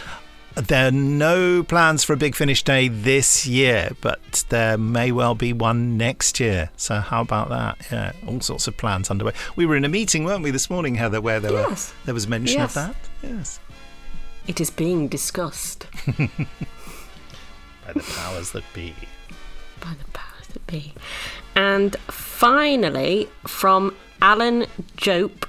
There are no plans for a big finish day this year, but there may well be one next year. So how about that? Yeah, all sorts of plans underway. We were in a meeting, weren't we, this morning, Heather, where there Yes. were there was mention Yes. of that. Yes. It is being discussed By the powers that be. by the powers that be. And finally, from Alan Jope.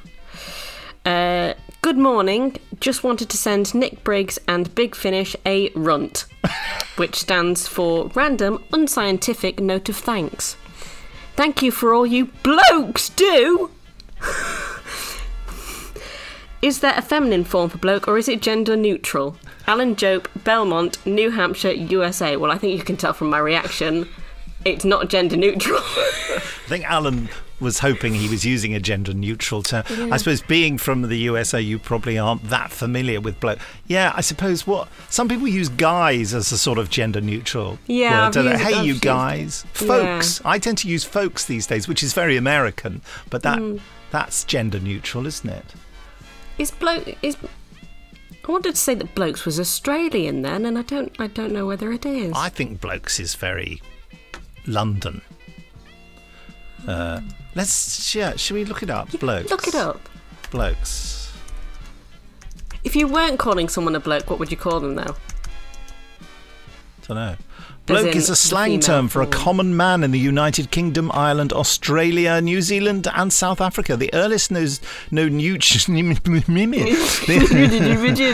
Uh, good morning. Just wanted to send Nick Briggs and Big Finish a runt, which stands for Random Unscientific Note of Thanks. Thank you for all you blokes do. Is there a feminine form for bloke or is it gender neutral? Alan Jope, Belmont, New Hampshire, USA. Well, I think you can tell from my reaction, it's not gender neutral. I think Alan was hoping he was using a gender neutral term. Yeah. I suppose being from the USA, you probably aren't that familiar with bloke. Yeah, I suppose what some people use guys as a sort of gender neutral. Yeah, word, used- hey, I've you used- guys, folks. I tend to use folks these days, which is very American, but that Mm. that's gender neutral, isn't it? is bloke is I wanted to say that blokes was Australian then, and I don't I don't know whether it is. I think blokes is very London. Uh, let's yeah, should we look it up? Blokes. Look it up. Blokes. If you weren't calling someone a bloke, what would you call them though? Don't know. Bloke is a slang term for a common man in the United Kingdom, Ireland, Australia, New Zealand, and South Africa. The earliest knows known usage.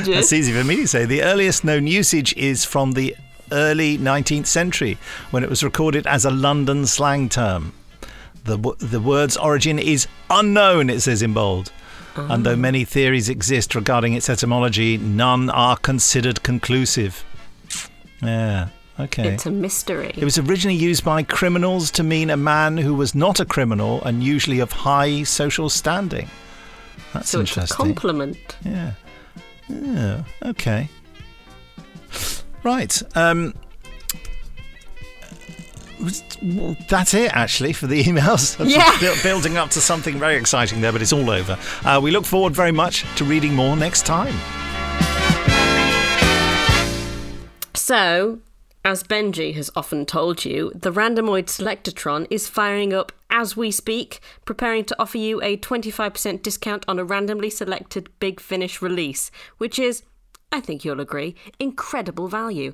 That's easy for me to say. The earliest known usage is from the early 19th century, when it was recorded as a London slang term. The the word's origin is unknown. It says in bold. And though many theories exist regarding its etymology, none are considered conclusive. Yeah. Okay. It's a mystery. It was originally used by criminals to mean a man who was not a criminal and usually of high social standing. That's so interesting. so it's a compliment. Yeah. Yeah. Okay. Right. Um. That's it, actually, for the emails. Yeah. Building up to something very exciting there, but it's all over. Uh, we look forward very much to reading more next time. So, as Benji has often told you, the Randomoid Selectatron is firing up as we speak, preparing to offer you a 25% discount on a randomly selected Big Finish release, which is, I think you'll agree, incredible value.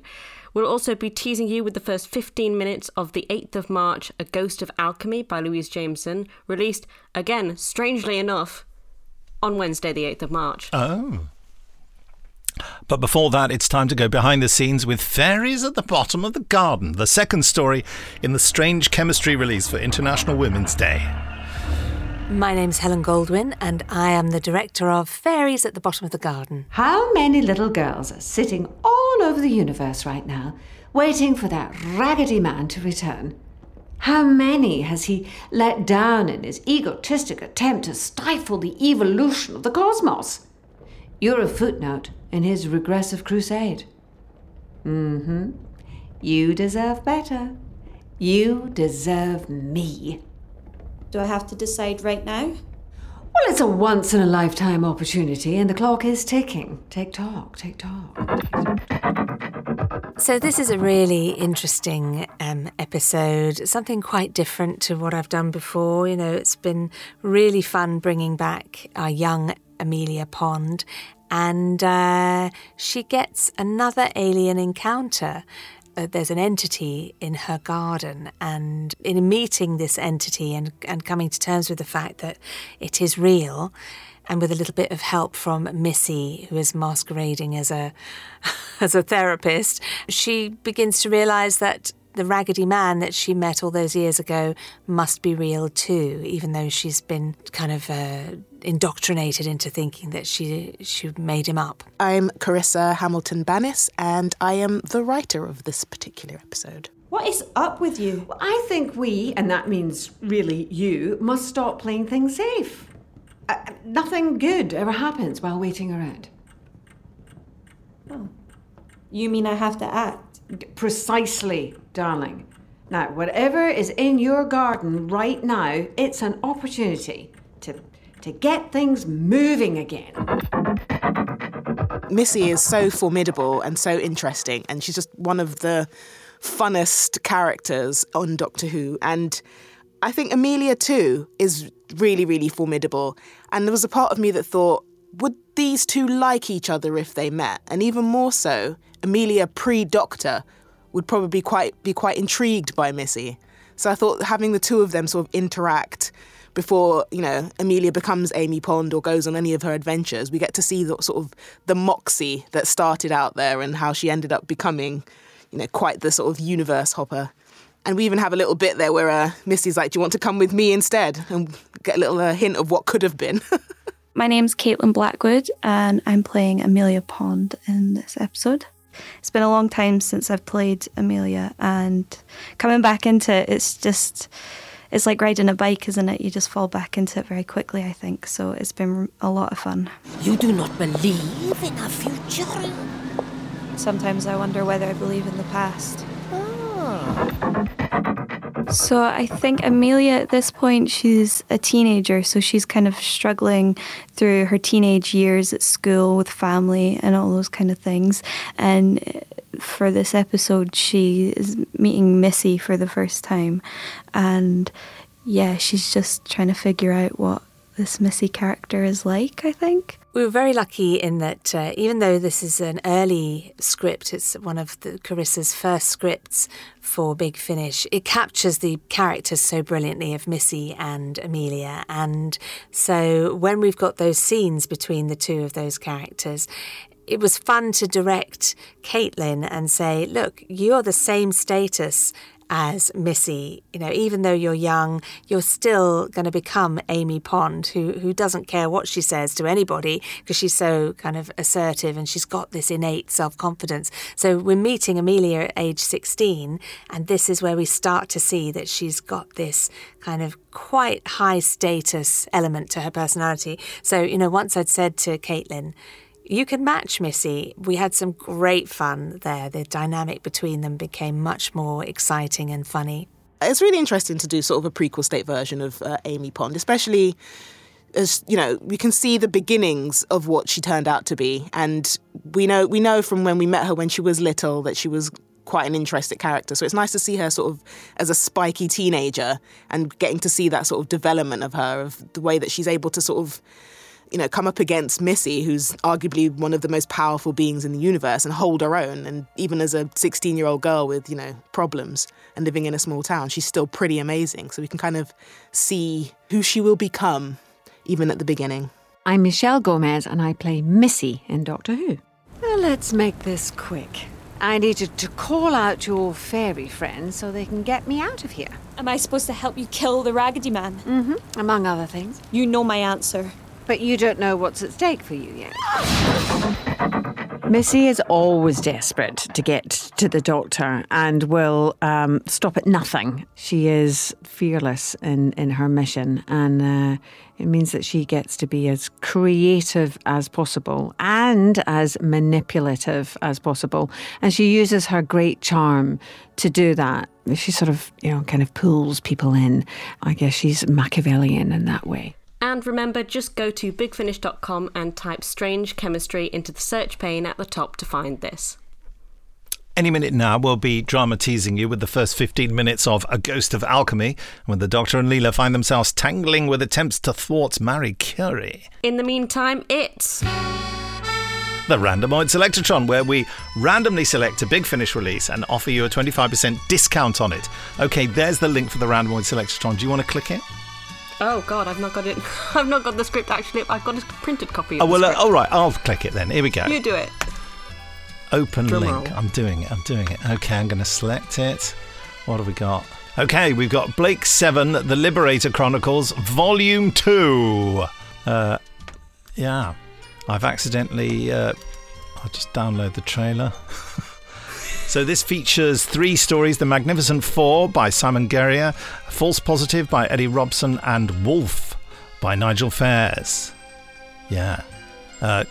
We'll also be teasing you with the first 15 minutes of the 8th of March, A Ghost of Alchemy by Louise Jameson, released, again, strangely enough, on Wednesday, the 8th of March. Oh. But before that, it's time to go behind the scenes with Fairies at the Bottom of the Garden, the second story in the Strange Chemistry release for International Women's Day. My name's Helen Goldwyn, and I am the director of Fairies at the Bottom of the Garden. How many little girls are sitting all over the universe right now, waiting for that raggedy man to return? How many has he let down in his egotistic attempt to stifle the evolution of the cosmos? You're a footnote in his regressive crusade. Mm hmm. You deserve better. You deserve me. Do I have to decide right now? Well, it's a once in a lifetime opportunity, and the clock is ticking. Take talk, take talk. So, this is a really interesting um, episode, something quite different to what I've done before. You know, it's been really fun bringing back our young Amelia Pond, and uh, she gets another alien encounter. Uh, there's an entity in her garden, and in meeting this entity and, and coming to terms with the fact that it is real, and with a little bit of help from Missy, who is masquerading as a as a therapist, she begins to realise that the raggedy man that she met all those years ago must be real too, even though she's been kind of uh, indoctrinated into thinking that she she made him up. I'm Carissa Hamilton Bannis, and I am the writer of this particular episode. What is up with you? Well, I think we, and that means really you, must stop playing things safe. Uh, nothing good ever happens while waiting around. Oh. You mean I have to act? Precisely, darling. Now, whatever is in your garden right now, it's an opportunity to, to get things moving again. Missy is so formidable and so interesting, and she's just one of the funnest characters on Doctor Who. And I think Amelia, too, is really, really formidable. And there was a part of me that thought, would these two like each other if they met? And even more so, Amelia pre Doctor would probably quite be quite intrigued by Missy. So I thought having the two of them sort of interact before you know Amelia becomes Amy Pond or goes on any of her adventures, we get to see the sort of the moxie that started out there and how she ended up becoming, you know, quite the sort of universe hopper. And we even have a little bit there where uh, Missy's like, "Do you want to come with me instead?" and get a little uh, hint of what could have been. My name's Caitlin Blackwood, and I'm playing Amelia Pond in this episode. It's been a long time since I've played Amelia, and coming back into it, it's just it's like riding a bike, isn't it? You just fall back into it very quickly, I think. So it's been a lot of fun. You do not believe in a future? Sometimes I wonder whether I believe in the past. Ah. So I think Amelia at this point she's a teenager, so she's kind of struggling through her teenage years at school with family and all those kind of things. And for this episode, she is meeting Missy for the first time, and yeah, she's just trying to figure out what this Missy character is like. I think. We were very lucky in that uh, even though this is an early script, it's one of the Carissa's first scripts for Big Finish. It captures the characters so brilliantly of Missy and Amelia, and so when we've got those scenes between the two of those characters, it was fun to direct Caitlin and say, look, you're the same status as Missy. You know, even though you're young, you're still going to become Amy Pond, who who doesn't care what she says to anybody because she's so kind of assertive and she's got this innate self confidence. So we're meeting Amelia at age 16, and this is where we start to see that she's got this kind of quite high status element to her personality. So you know, once I'd said to Caitlin you can match Missy. We had some great fun there. The dynamic between them became much more exciting and funny. It's really interesting to do sort of a prequel state version of uh, Amy Pond, especially as you know, we can see the beginnings of what she turned out to be, and we know we know from when we met her when she was little that she was quite an interesting character. So it's nice to see her sort of as a spiky teenager and getting to see that sort of development of her, of the way that she's able to sort of you know, come up against Missy, who's arguably one of the most powerful beings in the universe, and hold her own. And even as a 16 year old girl with, you know, problems and living in a small town, she's still pretty amazing. So we can kind of see who she will become, even at the beginning. I'm Michelle Gomez, and I play Missy in Doctor Who. Well, let's make this quick. I needed to call out your fairy friends so they can get me out of here. Am I supposed to help you kill the Raggedy Man? Mm-hmm, among other things. You know my answer. But you don't know what's at stake for you yet. Missy is always desperate to get to the doctor and will um, stop at nothing. She is fearless in, in her mission, and uh, it means that she gets to be as creative as possible and as manipulative as possible. And she uses her great charm to do that. She sort of, you know, kind of pulls people in. I guess she's Machiavellian in that way. And remember, just go to bigfinish.com and type strange chemistry into the search pane at the top to find this. Any minute now, we'll be drama teasing you with the first 15 minutes of A Ghost of Alchemy, when the Doctor and Leela find themselves tangling with attempts to thwart Marie Curie. In the meantime, it's. The Randomoid Selectatron, where we randomly select a Big Finish release and offer you a 25% discount on it. Okay, there's the link for the Randomoid Selectatron. Do you want to click it? Oh God, I've not got it. I've not got the script actually. I've got a printed copy. Of Oh, well, uh, all right, I'll click it then. Here we go. You do it. Open Drum link. roll. I'm doing it. I'm doing it. Okay, I'm going to select it. What have we got? Okay, we've got Blake's 7, The Liberator Chronicles, Volume 2. Uh, yeah, I've accidentally. Uh, I'll just download the trailer. so, this features three stories The Magnificent Four by Simon Guerrier, False Positive by Eddie Robson, and Wolf by Nigel Fairs. Yeah. Uh,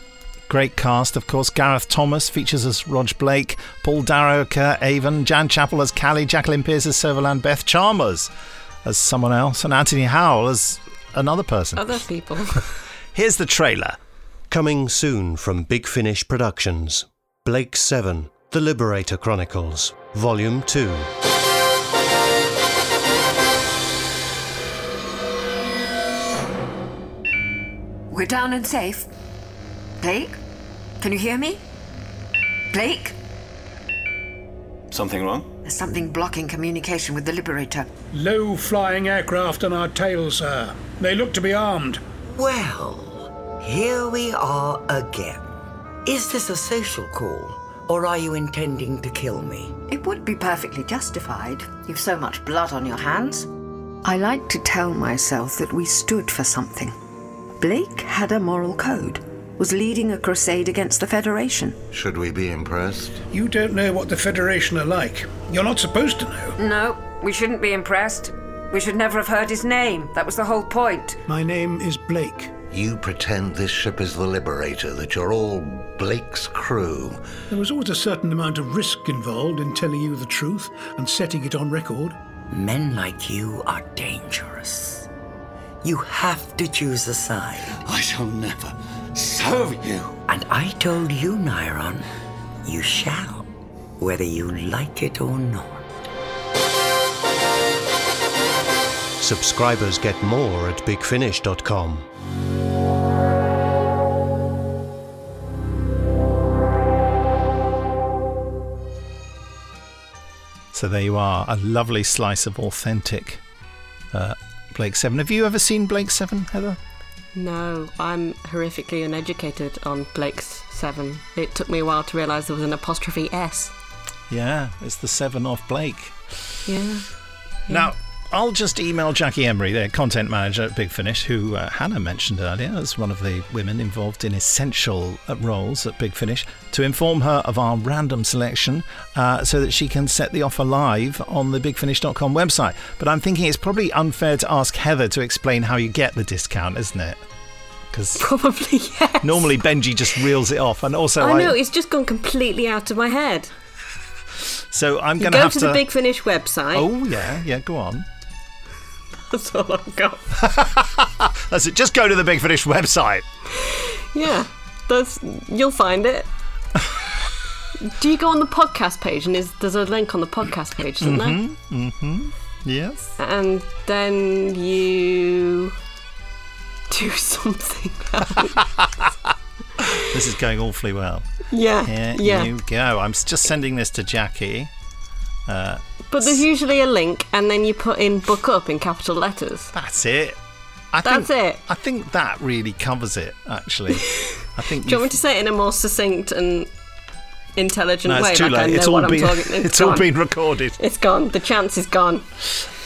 great cast, of course. Gareth Thomas features as Roj Blake, Paul Darrow as, Avon, Jan Chappell as Cally, Jacqueline Pearce as Servalan, Beth Chalmers as someone else, and Anthony Howell as another person. Other people. Here's the trailer. Coming soon from Big Finish Productions. Blake's 7, The Liberator Chronicles, Volume 2. We're down and safe. Blake? Can you hear me? Blake? Something wrong? There's something blocking communication with the Liberator. Low flying aircraft on our tail, sir. They look to be armed. Well, here we are again. Is this a social call, or are you intending to kill me? It would be perfectly justified. You've so much blood on your hands. I like to tell myself that we stood for something. Blake had a moral code, was leading a crusade against the Federation. Should we be impressed? You don't know what the Federation are like. You're not supposed to know. No, we shouldn't be impressed. We should never have heard his name. That was the whole point. My name is Blake. You pretend this ship is the Liberator, that you're all Blake's crew. There was always a certain amount of risk involved in telling you the truth and setting it on record. Men like you are dangerous. You have to choose a side. I shall never serve you. And I told you, Nyron, you shall, whether you like it or not. Subscribers get more at bigfinish.com. So there you are, a lovely slice of authentic uh, Blake's 7. Have you ever seen Blake's 7, Heather? No, I'm horrifically uneducated on Blake's Seven. It took me a while to realise there was an apostrophe S. Yeah, it's the 7 off Blake. Yeah. Now, I'll just email Jackie Emery, their content manager at Big Finish, who uh, Hannah mentioned earlier as one of the women involved in essential uh, roles at Big Finish, to inform her of our random selection uh, so that she can set the offer live on the bigfinish.com website. But I'm thinking it's probably unfair to ask Heather to explain how you get the discount, isn't it? Because probably yes. Normally Benji just reels it off, and also I know it's just gone completely out of my head. so I'm going to go to the Big Finish website. Oh yeah, yeah. Go on. That's all I've got. That's it. Just go to the Big Finish website. Yeah, that's you'll find it. Do you go on the podcast page and is there's a link on the podcast page, isn't there? Mm-hmm. Mm-hmm. Yes. And then you do something. This is going awfully well. Yeah, Here yeah. you go. I'm just sending this to Jackie. Uh, but there's usually a link, and then you put in "book up" in capital letters. That's it. I That's think, it. I think that really covers it. Actually, I think. Do you want me to say it in a more succinct and intelligent No, way? it's too like late. It's all been. talking. It's, all been recorded. It's gone. The chance is gone.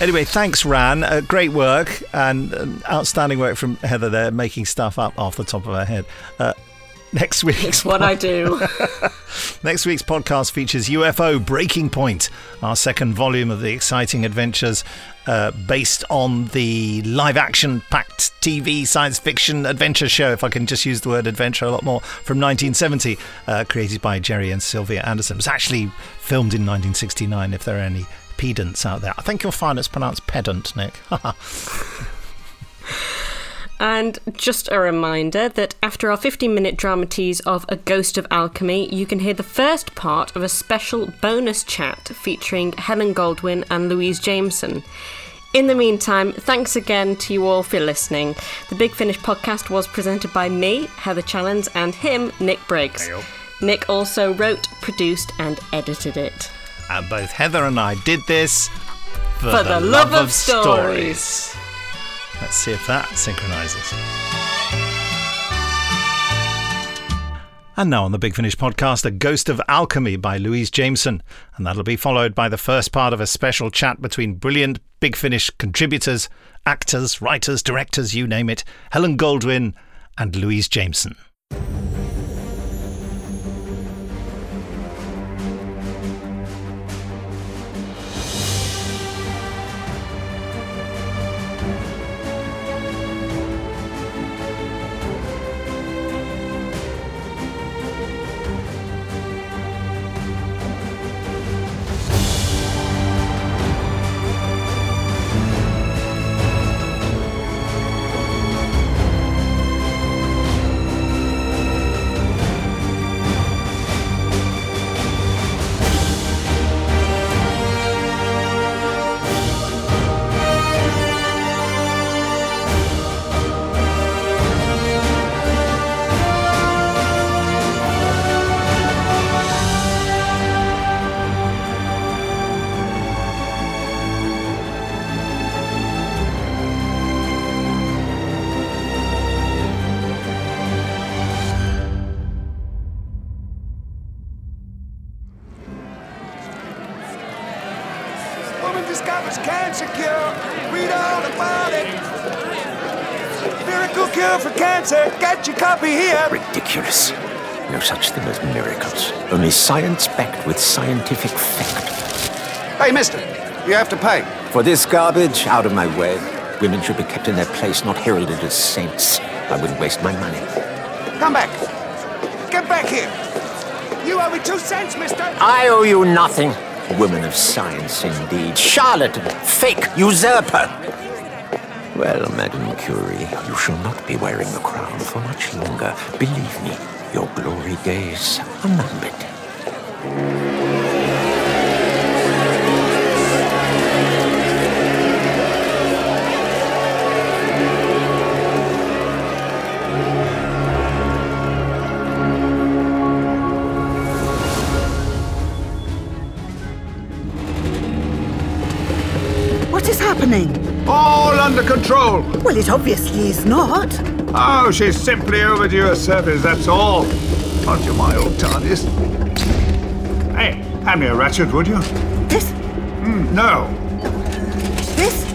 Anyway, thanks, Ran. Uh, great work and um, outstanding work from Heather there, making stuff up off the top of her head. Uh, Next week's It's what I do. Next week's podcast features UFO Breaking Point, our second volume of the exciting adventures uh, based on the live action packed TV science fiction adventure show, if I can just use the word adventure a lot more, from 1970, uh, created by Jerry and Sylvia Anderson. It was actually filmed in 1969, if there are any pedants out there. I think you'll find it's pronounced pedant, Nick. And just a reminder that after our 15 minute drama tease of A Ghost of Alchemy, you can hear the first part of a special bonus chat featuring Helen Goldwyn and Louise Jameson. In the meantime, thanks again to you all for listening. The Big Finish podcast was presented by me, Heather Challands, and him, Nick Briggs. Nick also wrote, produced, and edited it. and both Heather and I did this for, For the love of stories. Let's see if that synchronizes. And now on the Big Finish podcast, A Ghost of Alchemy by Louise Jameson. And that'll be followed by the first part of a special chat between brilliant Big Finish contributors, actors, writers, directors, you name it, Helen Goldwyn and Louise Jameson. Ridiculous. No such thing as miracles. Only science backed with scientific fact. Hey, mister, you have to pay. For this garbage, out of my way. Women should be kept in their place, not heralded as saints. I wouldn't waste my money. Come back. Get back here. You owe me two cents, mister. I owe you nothing. A woman of science, indeed. Charlatan, fake, usurper. Well, Madame Curie, you shall not be wearing the crown for much longer. Believe me, your glory days are numbered. Under control. Well, it obviously is not. Oh, she's simply overdue a service, that's all. Aren't you my old TARDIS? Hey, hand me a ratchet, would you? This? Mm, no. This?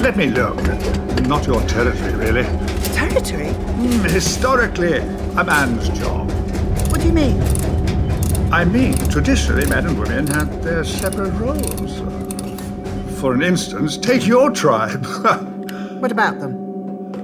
Let me look. Not your territory, really. Territory? Mm, historically, a man's job. What do you mean? I mean, traditionally, men and women had their separate roles. For an instance, take your tribe. What about them?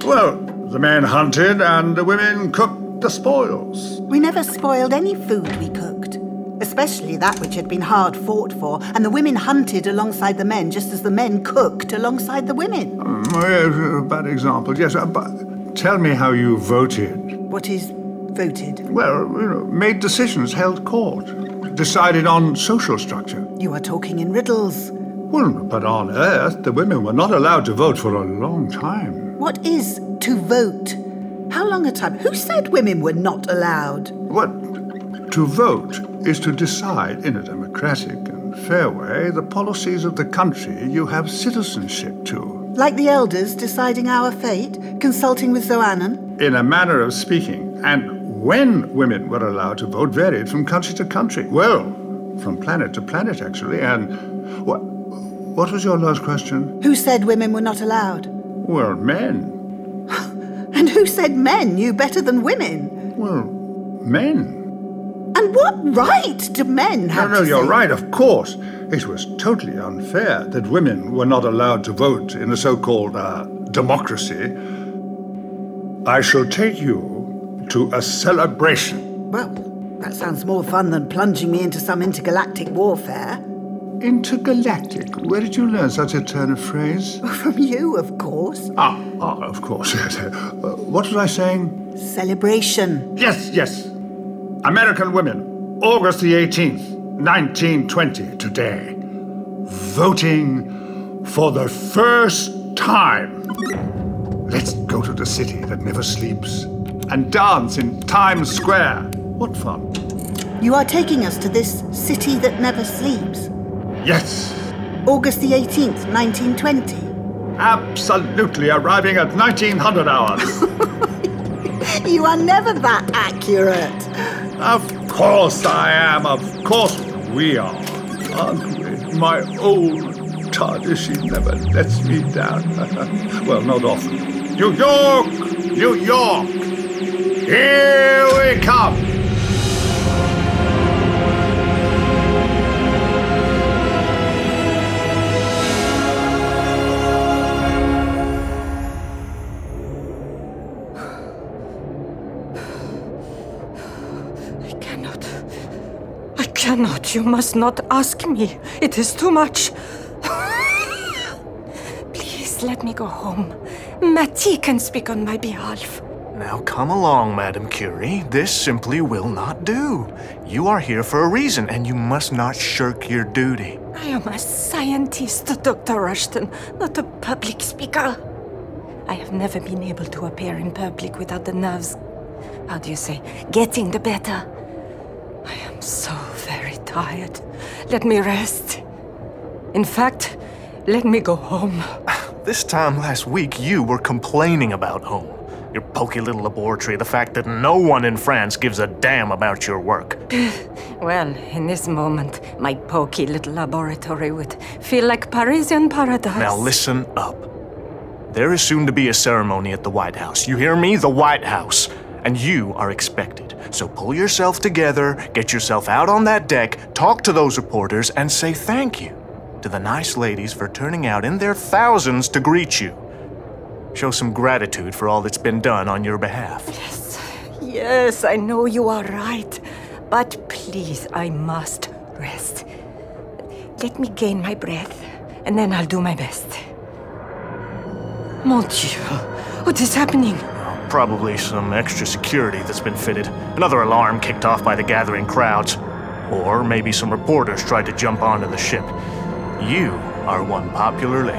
well, the men hunted and the women cooked the spoils. We never spoiled any food we cooked, especially that which had been hard fought for, and the women hunted alongside the men just as the men cooked alongside the women. Yes, a bad example, yes. uh, But tell me how you voted. What is voted? Well, you know, made decisions, held court, decided on social structure. You are talking in riddles. Well, but on Earth, the women were not allowed to vote for a long time. What is to vote? How long a time? Who said women were not allowed? What? To vote is to decide in a democratic and fair way the policies of the country you have citizenship to. Like the elders deciding our fate, consulting with Xoanon? In a manner of speaking, and when women were allowed to vote varied from country to country. Well, from planet to planet, actually. And what, what was your last question? Who said women were not allowed? Well, men. And who said men knew better than women? Well, men. And what right do men No, have no, to you're right, of course. It was totally unfair that women were not allowed to vote in a so called uh, democracy. I shall take you to a celebration. Well, that sounds more fun than plunging me into some intergalactic warfare. Intergalactic? Where did you learn such a turn of phrase? From you, of course. Ah, ah of course, yes. Uh, what was I saying? Celebration. Yes, yes. American women, August the 18th, 1920, today. Voting for the first time. Let's go to the city that never sleeps and dance in Times Square. What fun. You are taking us to this city that never sleeps. Yes, August the 18th, 1920. absolutely arriving at 1900 hours. You are never that accurate. Of course I am. Of course we are. Aren't we? My old toddy, she never lets me down. well, not often. New York! New York! Here we come! Cannot. You must not ask me. It is too much. Please let me go home. Mattie can speak on my behalf. Now come along, Madame Curie. This simply will not do. You are here for a reason, and you must not shirk your duty. I am a scientist, Dr. Rushton, not a public speaker. I have never been able to appear in public without the nerves, how do you say, getting the better. I am so very tired. Let me rest. In fact, let me go home. This time last week, you were complaining about home. Your pokey little laboratory, the fact that no one in France gives a damn about your work. Well, in this moment, my pokey little laboratory would feel like Parisian paradise. Now listen up. There is soon to be a ceremony at the White House. You hear me? The White House. And you are expected. So pull yourself together, get yourself out on that deck, talk to those reporters, and say thank you to the nice ladies for turning out in their thousands to greet you. Show some gratitude for all that's been done on your behalf. Yes, yes, I know you are right. But please, I must rest. Let me gain my breath, and then I'll do my best. Mon Dieu, what is happening? Probably some extra security that's been fitted. Another alarm kicked off by the gathering crowds. Or maybe some reporters tried to jump onto the ship. You are one popular lady.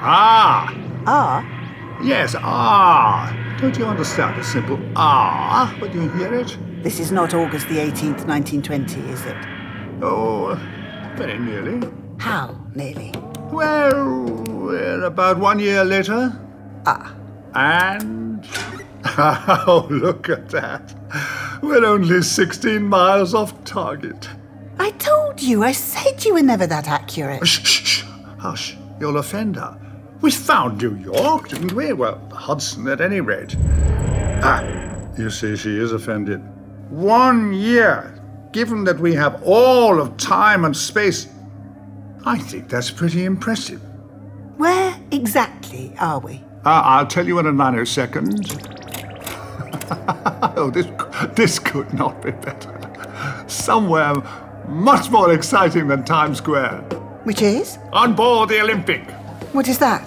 Ah! Ah? Yes, ah! Don't you understand the simple ah when you hear it? This is not August the 18th, 1920, is it? Oh, very nearly. How nearly? Well, we're about one year later. Ah. And. Oh, look at that. We're only 16 miles off target. I told you, I said you were never that accurate. Shh, shh, shh. Hush, you'll offend her. We found New York, didn't we? Well, Hudson at any rate. Ah, you see, she is offended. One year, given that we have all of time and space. I think that's pretty impressive. Where exactly are we? Uh, I'll tell you in a nanosecond. oh, this, this could not be better. Somewhere much more exciting than Times Square. Which is? On board the Olympic. What is that?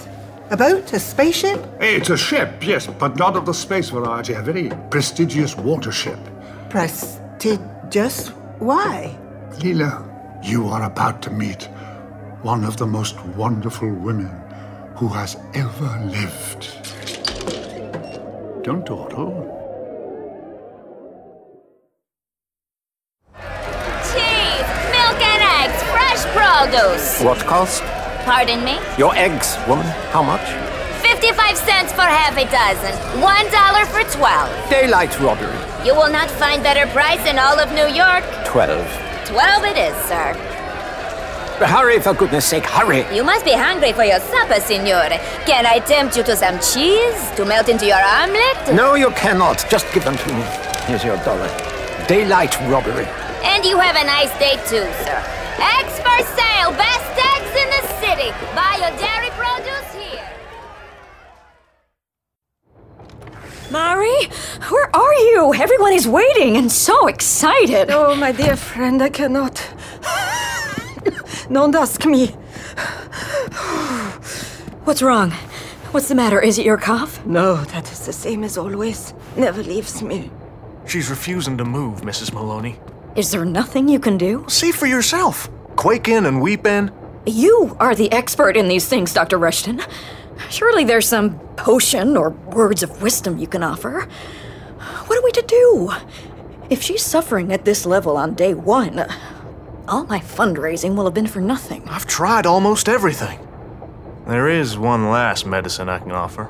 A boat? A spaceship? It's a ship, yes, but not of the space variety. A very prestigious water ship. Prestigious? Just why? Leela, you are about to meet one of the most wonderful women who has ever lived. Don't dawdle. Cheese, milk and eggs, fresh produce. What cost? Pardon me? Your eggs, woman. How much? 55 cents for half a dozen. One dollar for 12. Daylight robbery. You will not find better price in all of New York. Twelve. 12 it is, sir. Hurry, for goodness sake, hurry. You must be hungry for your supper, signore. Can I tempt you to some cheese to melt into your omelette? No, you cannot. Just give them to me. Here's your dollar. Daylight robbery. And you have a nice day too, sir. Eggs for sale, best eggs in the city. Buy your dairy produce here. Marie, where are you? Everyone is waiting and so excited. Oh, my dear friend, I cannot. Don't ask me. What's wrong? What's the matter? Is it your cough? No, that is the same as always. Never leaves me. She's refusing to move, Mrs. Meloney. Is there nothing you can do? See for yourself. Quake in and weep in. You are the expert in these things, Dr. Rushton. Surely there's some potion or words of wisdom you can offer. What are we to do? If she's suffering at this level on day one, all my fundraising will have been for nothing. I've tried almost everything. There is one last medicine I can offer.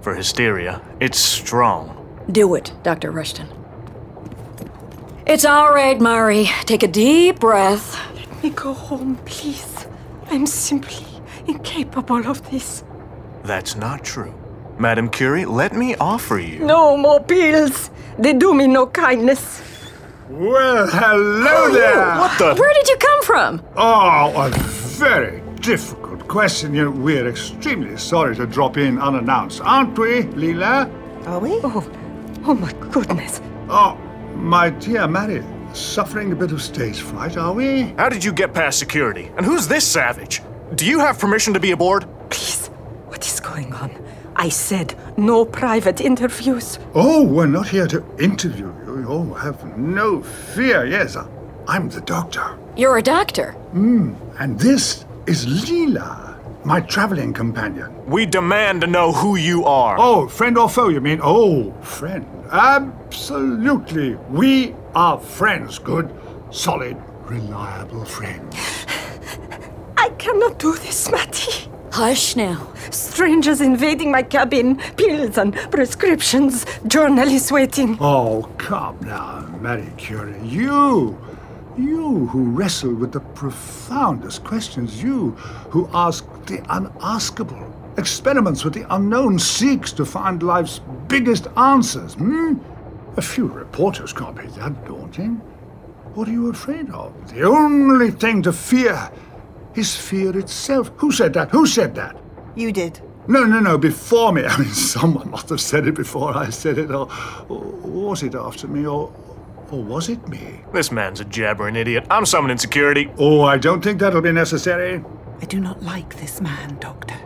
For hysteria. It's strong. Do it, Dr. Rushton. It's all right, Marie. Take a deep breath. Let me go home, please. I'm simply incapable of this. That's not true. Madame Curie, let me offer you. No more pills. They do me no kindness. Well, hello oh, there. What the? Where did you come from? Oh, a very difficult question. You know, we're extremely sorry to drop in unannounced, aren't we, Leela? Are we? Oh, oh my goodness. Oh, my dear Marie, suffering a bit of stage fright, are we? How did you get past security? And who's this savage? Do you have permission to be aboard? Please, I said no private interviews. Oh, we're not here to interview you. Oh, have no fear. Yes, I'm the doctor. You're a doctor. Hmm, and this is Leela, my traveling companion. We demand to know who you are. Oh, friend or foe, you mean? Oh, friend. Absolutely. We are friends. Good, solid, reliable friends. I cannot do this, Matty. Hush now. Strangers invading my cabin, pills and prescriptions, journalists waiting. Oh, come now, Marie Curie. You, you who wrestle with the profoundest questions, you who ask the unaskable, experiments with the unknown, seeks to find life's biggest answers. Hmm? A few reporters can't be that daunting. What are you afraid of? The only thing to fear is fear itself. Who said that? Who said that? You did. No, no, no, before me. I mean, someone must have said it before I said it, or, or was it after me, or, or was it me? This man's a jabbering idiot. I'm summoning security. Oh, I don't think that'll be necessary. I do not like this man, Doctor.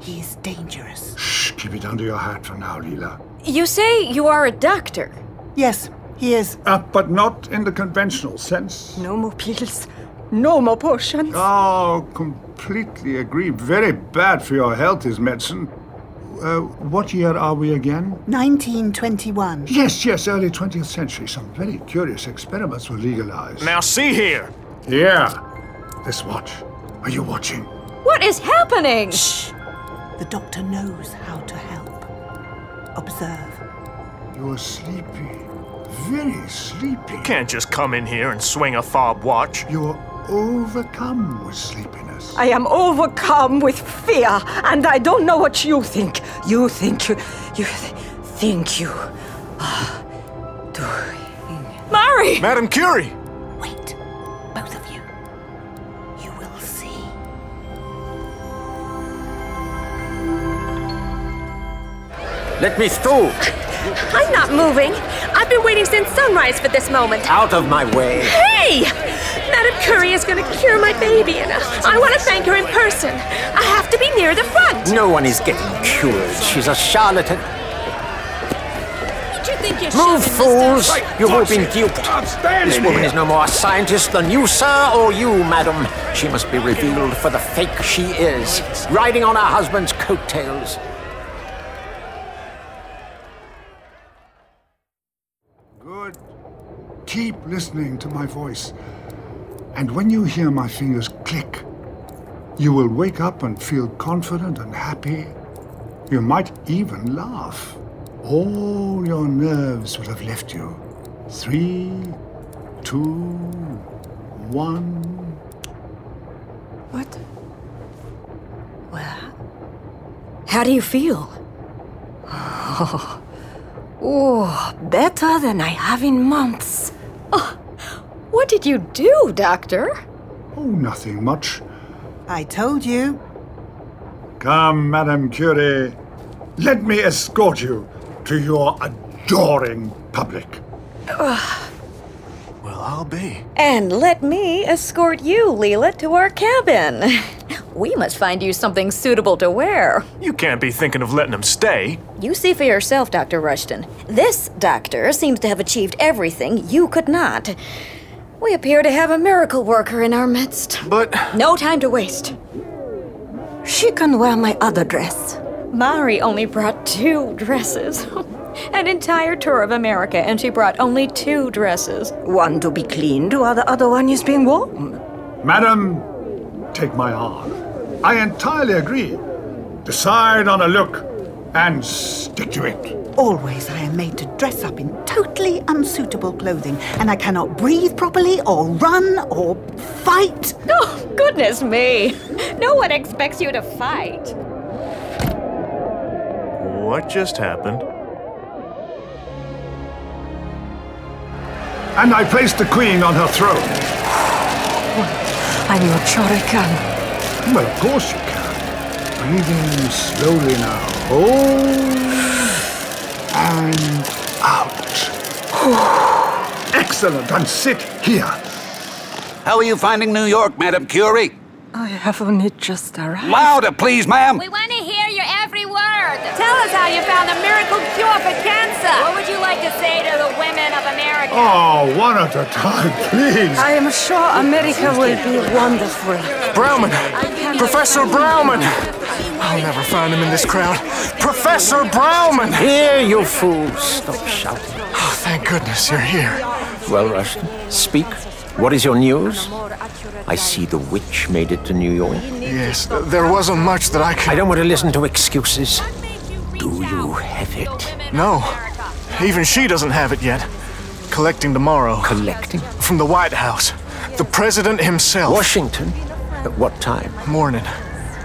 He is dangerous. Shh, keep it under your hat for now, Leela. You say you are a doctor? Yes, he is. Uh, but not in the conventional sense. No more pills. No more potions. Oh, completely agree. Very bad for your health is medicine. Uh, what year are we again? 1921. Yes, yes, early 20th century. Some very curious experiments were legalized. Now see here. Yeah. This watch. Are you watching? What is happening? Shh. The doctor knows how to help. Observe. You're sleepy. Very sleepy. You can't just come in here and swing a fob watch. You're overcome with sleepiness. I am overcome with fear, and I don't know what you think. You think you. You th- think you. are doing. Marie! Madam Curie! Wait, both of you. You will see. Let me through. I'm not moving. I've been waiting since sunrise for this moment. Out of my way. Hey! Madame Curie is going to cure my baby, and I want to thank her in person. I have to be near the front. No one is getting cured. She's a charlatan. What do you think you're Move, fools! mister? You've all been duped. This woman is no more a scientist than you, sir, or you, madam. She must be revealed for the fake she is, riding on her husband's coattails. Good. Keep listening to my voice. And when you hear my fingers click, you will wake up and feel confident and happy. You might even laugh. All your nerves will have left you. Three, two, one. What? Well, how do you feel? Oh, oh, better than I have in months. What did you do, Doctor? Oh, nothing much. I told you. Come, Madame Curie. Let me escort you to your adoring public. Well, I'll be. And let me escort you, Leela, to our cabin. We must find you something suitable to wear. You can't be thinking of letting him stay. You see for yourself, Dr. Rushton. This doctor seems to have achieved everything you could not. We appear to have a miracle worker in our midst. But. No time to waste. She can wear my other dress. Marie only brought two dresses. An entire tour of America, and she brought only two dresses. One to be cleaned while the other one is being worn. Madam, take my arm. I entirely agree. Decide on a look and stick to it. Always I am made to dress up in totally unsuitable clothing, and I cannot breathe properly, or run, or fight. Oh, goodness me! No one expects you to fight. What just happened? And I placed the queen on her throne. I'm your Chorican. Well, of course you can. Breathing slowly now. Hold. And out. Excellent. And sit here. How are you finding New York, Madame Curie? I have only just arrived. Louder, please, ma'am. We want to hear your every word. Tell us how you found the miracle cure for cancer. What would you like to say to the women of America? Oh, one at a time, please. I am sure America will be wonderful. Bauman! Professor Bauman. I'll never find him in this crowd. Professor Bauman! Here, you fools! Stop shouting. Oh, thank goodness you're here. Well, Rushton, speak. What is your news? I see the witch made it to New York. Yes, there wasn't much that I could. I don't want to listen to excuses. Do you have it? No. Even she doesn't have it yet. Collecting tomorrow. Collecting? From the White House. The President himself. Washington? At what time? Morning.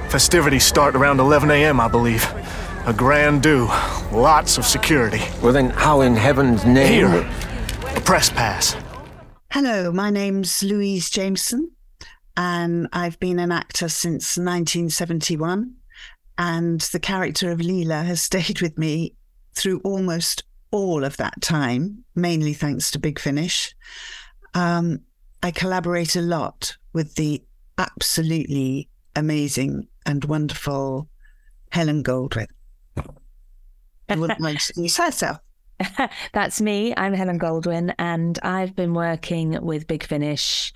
Festivities start around 11 a.m., I believe. A grand do. Lots of security. Well, then, how in heaven's name? Here. A press pass. Hello, my name's Louise Jameson, and I've been an actor since 1971. And the character of Leela has stayed with me through almost all of that time, mainly thanks to Big Finish. Um, I collaborate a lot with the absolutely amazing and wonderful Helen Goldwyn. I wouldn't to introduce herself. That's me. I'm Helen Goldwyn, and I've been working with Big Finish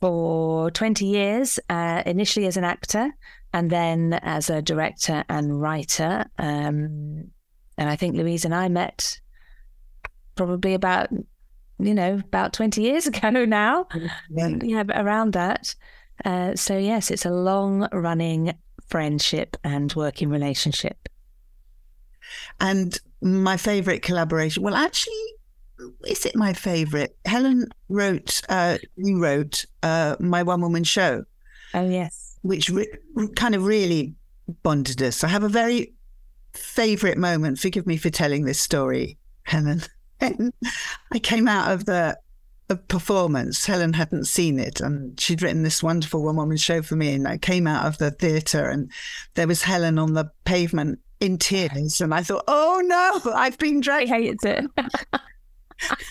for 20 years, uh, initially as an actor and then as a director and writer. Um, and I think Louise and I met probably about, you know, about 20 years ago now. Yeah, yeah around that. Uh, so, yes, it's a long running friendship and working relationship. And my favorite collaboration, well, actually, is it my favorite? Helen wrote, uh, you wrote uh, my one woman show. Oh, yes. Which re- kind of really bonded us. I have a very favorite moment. Forgive me for telling this story, Helen. I came out of the a performance. Helen hadn't seen it, and she'd written this wonderful one woman show for me. And I came out of the theatre, and there was Helen on the pavement in tears. And I thought, oh no, I've been dragged. I hated it.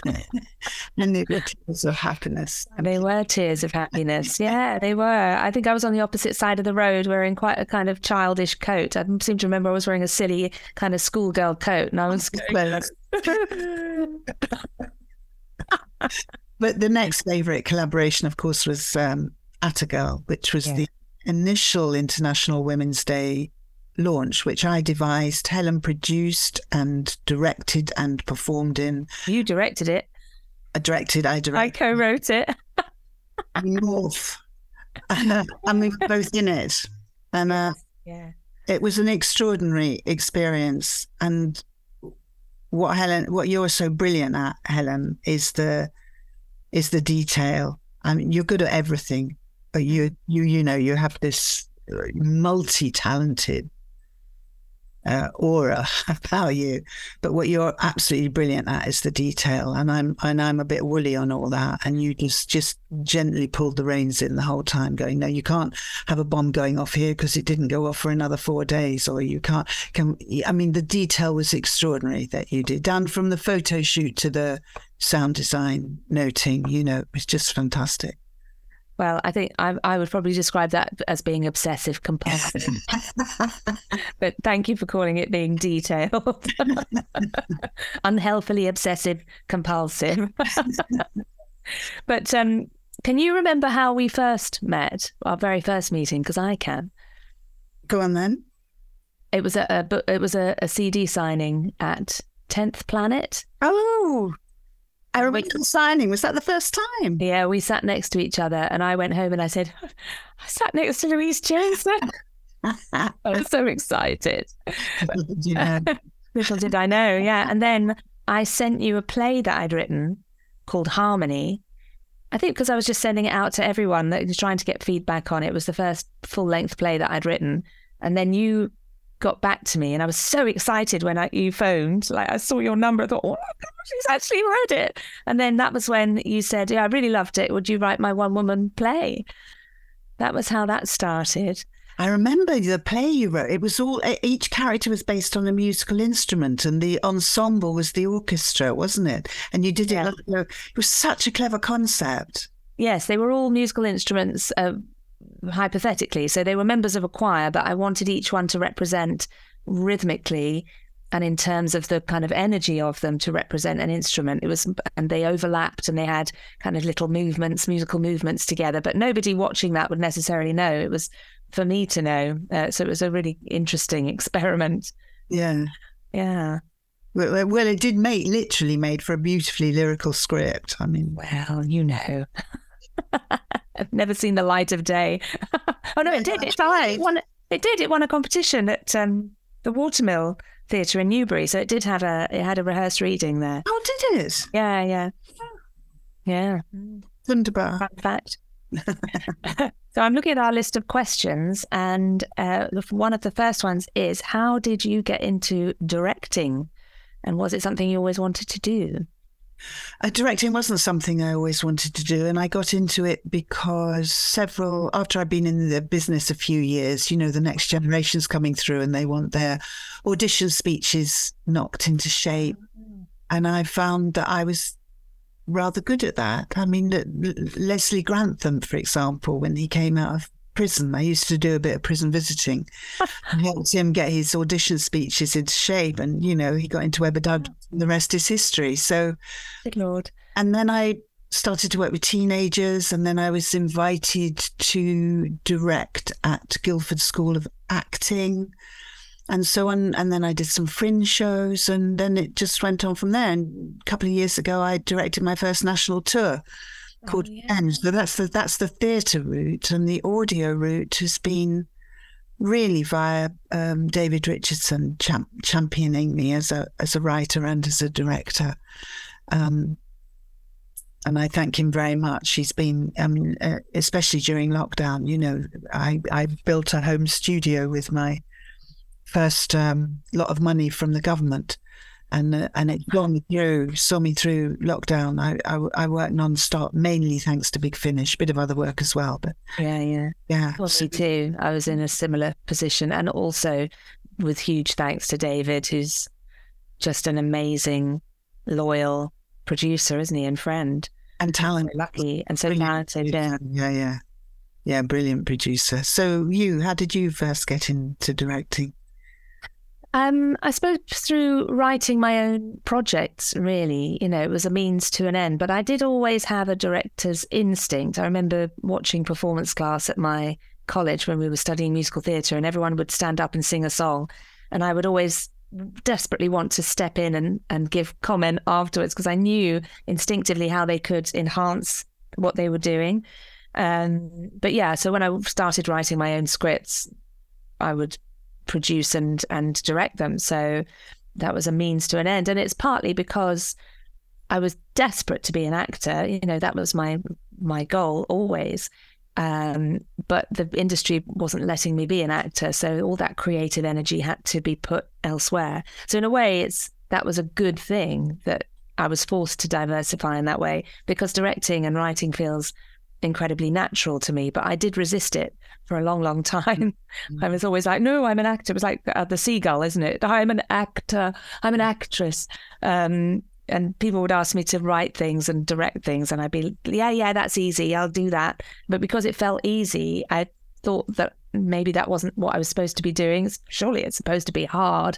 and they were tears of happiness. They were tears of happiness. Yeah, they were. I think I was on the opposite side of the road wearing quite a kind of childish coat. I seem to remember I was wearing a silly kind of schoolgirl coat and I was But the next favourite collaboration, of course, was um, which was Yeah. the initial International Women's Day launch, which I devised, Helen produced and directed and performed in. You directed it. I directed, I directed. I co wrote it. North. and we were both in it. And uh, Yeah. it was an extraordinary experience. And what Helen, what you're so brilliant at, Helen, is the is the detail. I mean, you're good at everything, uh, you you you know you have this multi-talented uh, aura about you. But what you're absolutely brilliant at is the detail, and I'm and I'm a bit woolly on all that. And you just just gently pulled the reins in the whole time, going, no, you can't have a bomb going off here because it didn't go off for another four days, or you can't. Can, I mean, the detail was extraordinary that you did, down from the photo shoot to the sound design noting. You know, it's just fantastic. Well, I think I, I would probably describe that as being obsessive compulsive. but thank you for calling it being detailed. Unhealthily obsessive compulsive. but um, can you remember how we first met, our very first meeting? Because I can. Go on then. It was a, a it was a, a CD signing at Tenth Planet. Oh, I remember the signing. Was that the first time? Yeah, we sat next to each other, and I went home and I said, I sat next to Louise Jameson. I was so excited. yeah. Little did I know, yeah. And then I sent you a play that I'd written called Harmony. I think because I was just sending it out to everyone that was trying to get feedback on it. It was the first full length play that I'd written. And then you got back to me and I was so excited when I, you phoned. Like I saw your number, I thought, oh my gosh, she's actually read it. And then that was when you said, yeah, I really loved it. Would you write my one woman play? That was how that started. I remember the play you wrote. It was all each character was based on a musical instrument, and the ensemble was the orchestra, wasn't it? And you did it. It was such a clever concept. Yes, they were all musical instruments. Uh, hypothetically. So they were members of a choir, but I wanted each one to represent rhythmically and in terms of the kind of energy of them to represent an instrument. It was, and they overlapped and they had kind of little movements, musical movements together, but nobody watching that would necessarily know. It was for me to know. Uh, so it was a really interesting experiment. Yeah. Yeah. Well, well, it did make literally made for a beautifully lyrical script. I mean, well, you know. I've never seen the light of day. oh no, it did. It, it, won. It did. It won a competition at um, the Watermill Theatre in Newbury. So it did have a. It had a rehearsed reading there. Oh, did it? Yeah, yeah, yeah. Wunderbar. Fun fact. so I'm looking at our list of questions, and uh, one of the first ones is: How did you get into directing, and was it something you always wanted to do? Uh, directing wasn't something I always wanted to do, and I got into it because several after I'd been in the business a few years, you know, the next generation's coming through, and they want their audition speeches knocked into shape, and I found that I was rather good at that. I mean, Leslie Grantham, for example, when he came out of prison. I used to do a bit of prison visiting and helped him get his audition speeches into shape. And, you know, he got into Webber Doug. The rest is history. So, good Lord. And then I started to work with teenagers. And then I was invited to direct at Guildford School of Acting. And so on. And then I did some fringe shows. And then it just went on from there. And a couple of years ago, I directed my first national tour oh, called oh, yeah. So that's the that's the theatre route, and the audio route has been really via um, David Richardson champ- championing me as a as a writer and as a director. Um, and I thank him very much. He's been, I mean, uh, especially during lockdown. You know, I I built a home studio with my first um, lot of money from the government, and uh, and it got me through, saw me through lockdown. I, I, I worked non-stop, mainly thanks to Big Finish, a bit of other work as well. But yeah, yeah, yeah. Well, me too. I was in a similar position, and also with huge thanks to David, who's just an amazing, loyal producer, isn't he, and friend, and talented, lucky, and so talented. Yeah, yeah, yeah, yeah. Brilliant producer. So, you, how did you first get into directing? Um, I suppose through writing my own projects, really, you know, it was a means to an end. But I did always have a director's instinct. I remember watching performance class at my college when we were studying musical theatre, and everyone would stand up and sing a song. And I would always desperately want to step in and, and give comment afterwards because I knew instinctively how they could enhance what they were doing. Um, but yeah, so when I started writing my own scripts, I would produce and and direct them. So that was a means to an end, and it's partly because I was desperate to be an actor. You know, that was my my goal always. Um, but the industry wasn't letting me be an actor, so all that creative energy had to be put elsewhere. So in a way, it's that was a good thing that I was forced to diversify in that way because directing and writing feels incredibly natural to me. But I did resist it for a long, long time. Mm. I was always like, no, I'm an actor. It was like uh, the seagull, isn't it? I'm an actor. I'm an actress. Um, and people would ask me to write things and direct things, and I'd be, yeah, yeah, that's easy. I'll do that. But because it felt easy, I thought that maybe that wasn't what I was supposed to be doing. Surely it's supposed to be hard.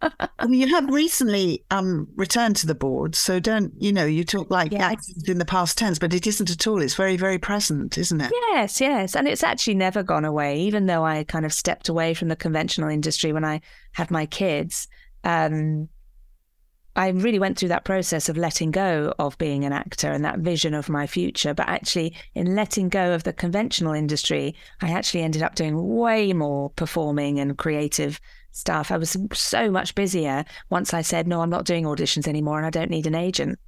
I mean, you have recently um, returned to the board, so don't you know? You talk like yes. in the past tense, but it isn't at all. It's very, very present, isn't it? Yes, yes, and it's actually never gone away. Even though I kind of stepped away from the conventional industry when I had my kids, um, I really went through that process of letting go of being an actor and that vision of my future. But actually, in letting go of the conventional industry, I actually ended up doing way more performing and creative stuff. I was so much busier once I said, no, I'm not doing auditions anymore and I don't need an agent.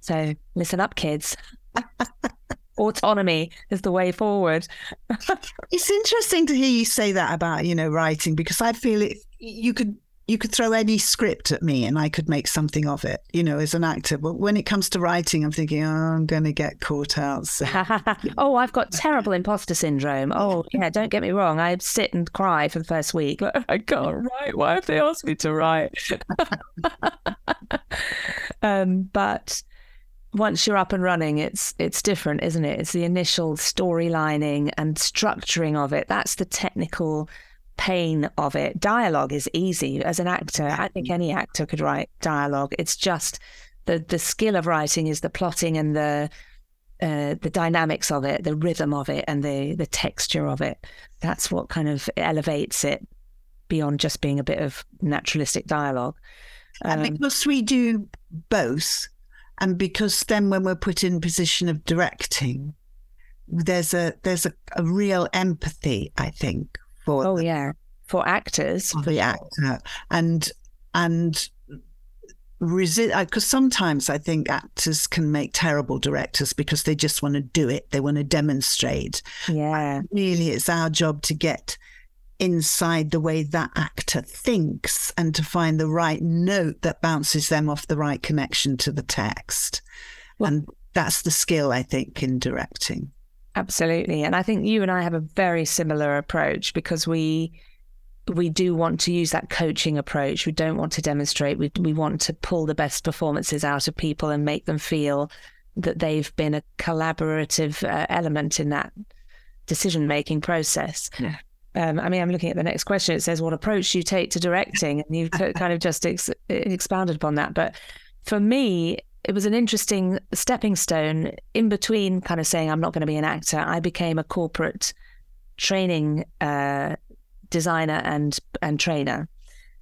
So listen up, kids. Autonomy is the way forward. it's interesting to hear you say that about, you know, writing because I feel it you could you could throw any script at me and I could make something of it, you know, as an actor. But when it comes to writing, I'm thinking, oh, I'm going to get caught out. So. oh, I've got terrible imposter syndrome. Oh, yeah, don't get me wrong. I sit and cry for the first week. I can't write. Why have they asked me to write? um, but once you're up and running, it's it's different, isn't it? It's the initial storylining and structuring of it. That's the technical pain of it. Dialogue is easy as an actor. I think any actor could write dialogue. It's just the the skill of writing is the plotting and the uh, the dynamics of it, the rhythm of it, and the the texture of it. That's what kind of elevates it beyond just being a bit of naturalistic dialogue. Um, and because we do both, and because then when we're put in position of directing, there's a there's a, a real empathy, I think, for oh yeah. for actors for the actor. And and resist because sometimes I think actors can make terrible directors because they just want to do it. They want to demonstrate yeah. and really it's our job to get inside the way that actor thinks and to find the right note that bounces them off the right connection to the text. Well, and that's the skill I think in directing Absolutely. And I think you and I have a very similar approach because we we do want to use that coaching approach. We don't want to demonstrate. We we want to pull the best performances out of people and make them feel that they've been a collaborative uh, element in that decision making process. Yeah. Um, I mean, I'm looking at the next question. It says, "What approach do you take to directing?" And you've kind of just ex- expounded upon that. But for me, it was an interesting stepping stone in between kind of saying I'm not going to be an actor. I became a corporate training uh, designer and and trainer.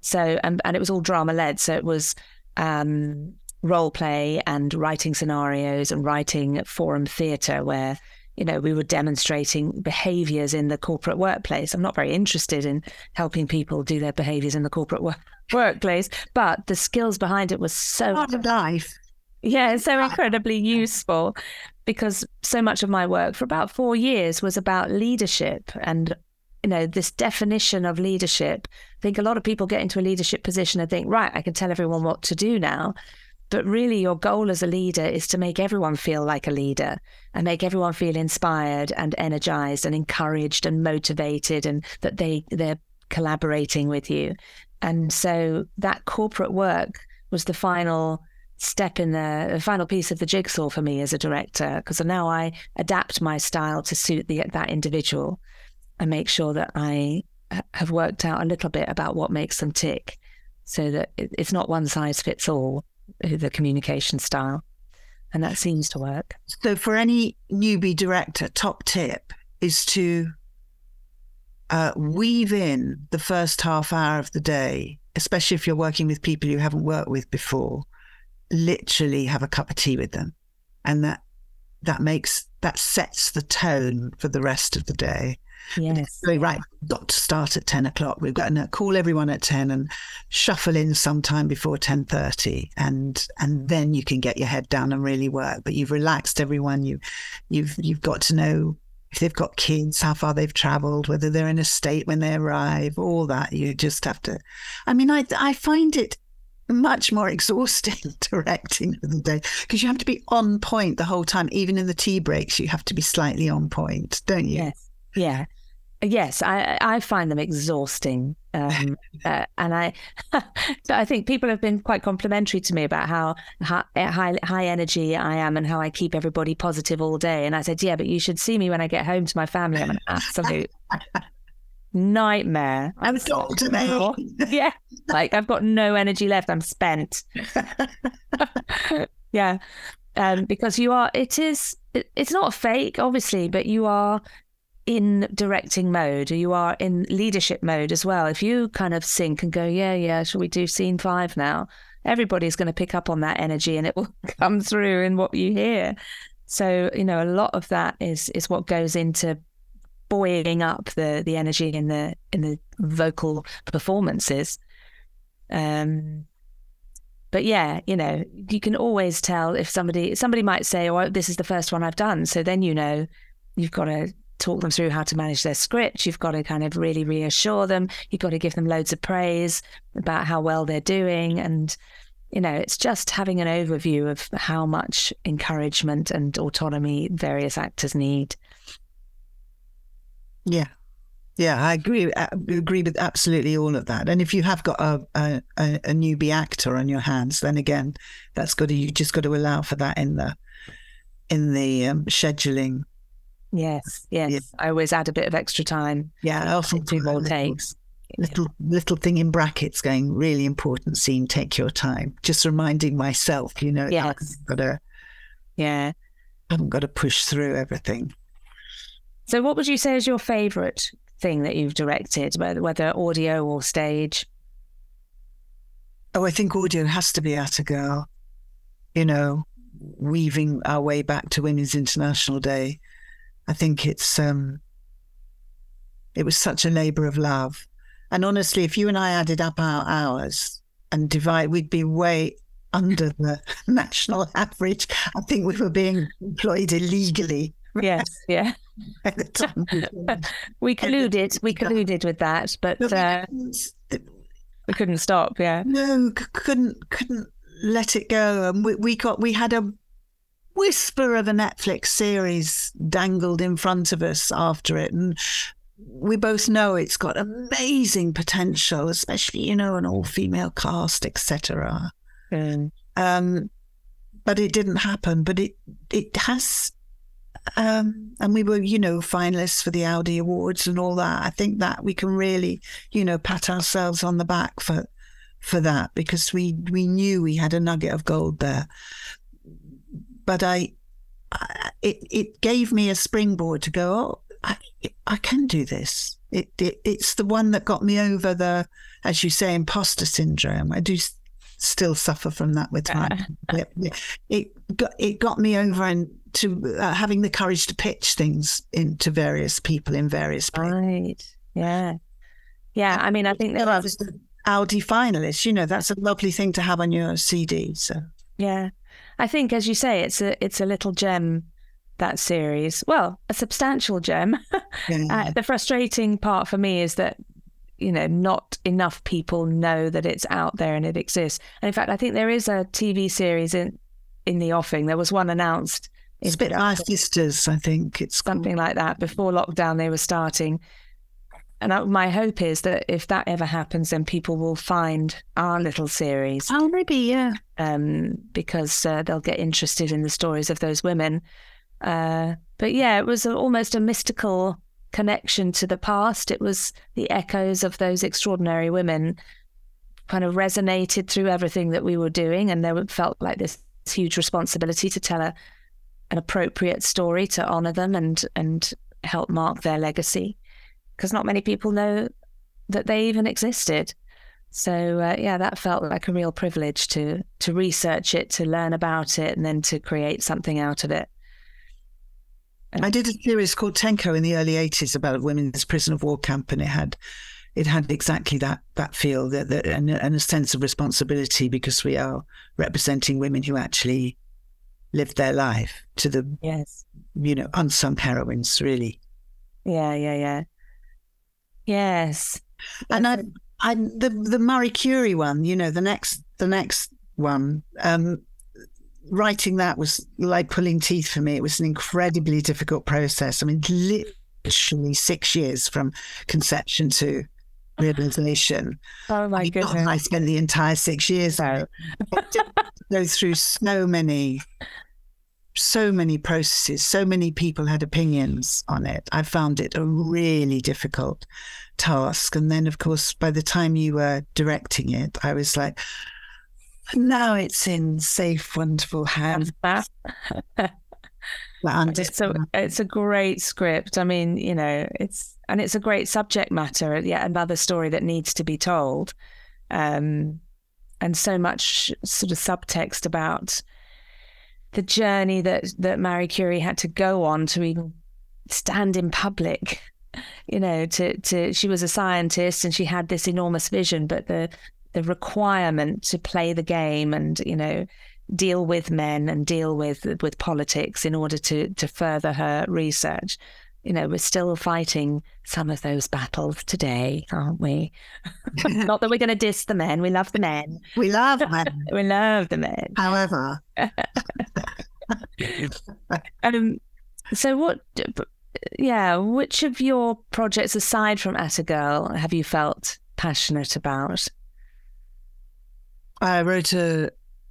So and and it was all drama led. So it was um, role play and writing scenarios and writing forum theatre where you know we were demonstrating behaviors in the corporate workplace. I'm not very interested in helping people do their behaviors in the corporate work- workplace, but the skills behind it was so part of life. Yeah, it's so ah. incredibly useful because so much of my work for about four years was about leadership and you know this definition of leadership. I think a lot of people get into a leadership position and think, right, I can tell everyone what to do now. But really, your goal as a leader is to make everyone feel like a leader and make everyone feel inspired and energized and encouraged and motivated and that they, they're collaborating with you. And so that corporate work was the final step in the, final piece of the jigsaw for me as a director because now I adapt my style to suit the, that individual and make sure that I have worked out a little bit about what makes them tick so that it's not one size fits all uh, the communication style. And that seems to work. So for any newbie director top tip is to uh, weave in the first half hour of the day especially if you're working with people you haven't worked with before literally have a cup of tea with them. And that that makes that sets the tone for the rest of the day. Yes. So, right, got to start at 10 o'clock. We've got to call everyone at 10 and shuffle in sometime before 10.30 and and then you can get your head down and really work. But you've relaxed everyone. You you've you've got to know if they've got kids, how far they've travelled, whether they're in a state when they arrive, all that. You just have to. I mean, I I find it much more exhausting directing for the day because you have to be on point the whole time. Even in the tea breaks, you have to be slightly on point, don't you? Yes. Yeah. Yes, I I find them exhausting, um, uh, and I I think people have been quite complimentary to me about how high, high high energy I am and how I keep everybody positive all day. And I said, yeah, but you should see me when I get home to my family. I'm an absolute nightmare. I'm May. yeah, like I've got no energy left. I'm spent. yeah, um, because you are. It is. It, it's not a fake, obviously, but you are in directing mode, you are in leadership mode as well. If you kind of sink and go, yeah, yeah, shall we do scene five now? Everybody's going to pick up on that energy and it will come through in what you hear. So, you know, a lot of that is is what goes into buoying up the the energy in the in the vocal performances. Um but yeah, you know, you can always tell if somebody somebody might say, "Oh, this is the first one I've done," so then you know you've got to talk them through how to manage their script. You've got to kind of really reassure them. You've got to give them loads of praise about how well they're doing. And, you know, it's just having an overview of how much encouragement and autonomy various actors need. Yeah. Yeah, I agree. I agree with absolutely all of that. And if you have got a, a, a newbie actor on your hands, then again, that's got to you just got to allow for that in the in the um, scheduling Yes, yes. Yeah. I always add a bit of extra time. Yeah, I often do more takes. Little little thing in brackets going really important scene. Take your time. Just reminding myself, you know, yes. got to. Yeah, I haven't got to push through everything. So, what would you say is your favourite thing that you've directed, whether audio or stage? Oh, I think audio has to be at a girl. You know, weaving our way back to Women's International Day I think it's um, it was such a labour of love. And honestly, if you and I added up our hours and divide, we'd be way under the national average. I think we were being employed illegally. Yes, yeah. we colluded. We colluded with that, but uh, we couldn't stop. Yeah. No, couldn't couldn't let it go. And we, we got we had a whisper of a Netflix series dangled in front of us after it. And we both know it's got amazing potential, especially, you know, an all female cast, etc. Mm. Um, but it didn't happen. But it it has um, and we were, you know, finalists for the Audie Awards and all that. I think that we can really, you know, pat ourselves on the back for for that because we we knew we had a nugget of gold there but I, I, it it gave me a springboard to go. Oh, I, I can do this. It, it it's the one that got me over the, as you say, imposter syndrome. I do still suffer from that with time. it, it got it got me over and to uh, having the courage to pitch things into various people in various places. Right. Yeah. Yeah. I mean, I think that was the Audie finalist. You know, that's a lovely thing to have on your CD. So yeah. I think, as you say, it's a it's a little gem that series. Well, a substantial gem. Yeah. uh, the frustrating part for me is that you know not enough people know that it's out there and it exists. And in fact, I think there is a TV series in in the offing. There was one announced. It's a bit our sisters, I think it's something like that. Before lockdown, they were starting, and my hope is that if that ever happens, then people will find our little series. Oh, maybe, yeah. Um, because uh, they'll get interested in the stories of those women. Uh, but yeah, it was a, almost a mystical connection to the past. It was the echoes of those extraordinary women kind of resonated through everything that we were doing. And there felt like this huge responsibility to tell a, an appropriate story to honor them and, and help mark their legacy because not many people know that they even existed. So uh, yeah, that felt like a real privilege to to research it, to learn about it, and then to create something out of it. I did a series called Tenko in the early '80s about a women's prison of war camp, and it had it had exactly that that feel that, that and, and, a sense of responsibility because we are representing women who actually lived their life to the yes you know unsung heroines really Yeah, yeah, yeah. Yes. And I, I, the the Marie Curie one, you know, the next the next one, um, writing that was like pulling teeth for me. It was an incredibly difficult process. I mean, literally six years from conception to realization. Oh my goodness! I spent the entire six years out. go through so many so many processes, so many people had opinions on it. I found it a really difficult task. And then, of course, by the time you were directing it, I was like, now it's in safe, wonderful hands. it's a it's a great script. I mean, you know, it's and it's a great subject matter. Yet another story that needs to be told, um, and so much sort of subtext about the journey that that Marie Curie had to go on to even stand in public. You know, to to she was a scientist and she had this enormous vision, but the the requirement to play the game and you know deal with men and deal with with politics in order to to further her research. You know, we're still fighting some of those battles today, aren't we? Not that we're going to diss the men. We love the men. We love men. we love the men. However, um, so what? Yeah, which of your projects aside from At a Girl have you felt passionate about? I wrote a,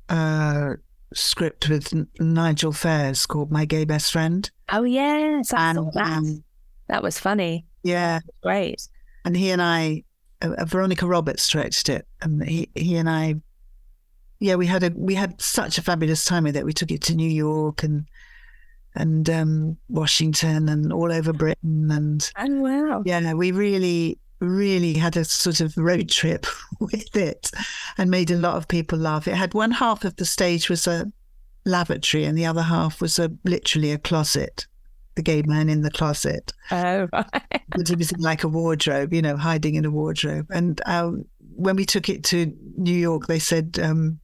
a script with Nigel Fairs called My Gay Best Friend. Oh yes, I and, that. Um, that was funny. Yeah, great. And he and I, uh, Veronica Roberts directed it, and he he and I, yeah, we had a we had such a fabulous time with it. We took it to New York and and um, Washington and all over Britain and oh wow, yeah, we really really had a sort of road trip with it and made a lot of people laugh. It had one half of the stage was a lavatory and the other half was a literally a closet. The gay man in the closet. Oh, right. but he was like a wardrobe, you know, hiding in a wardrobe. And um, when we took it to New York, they said, um,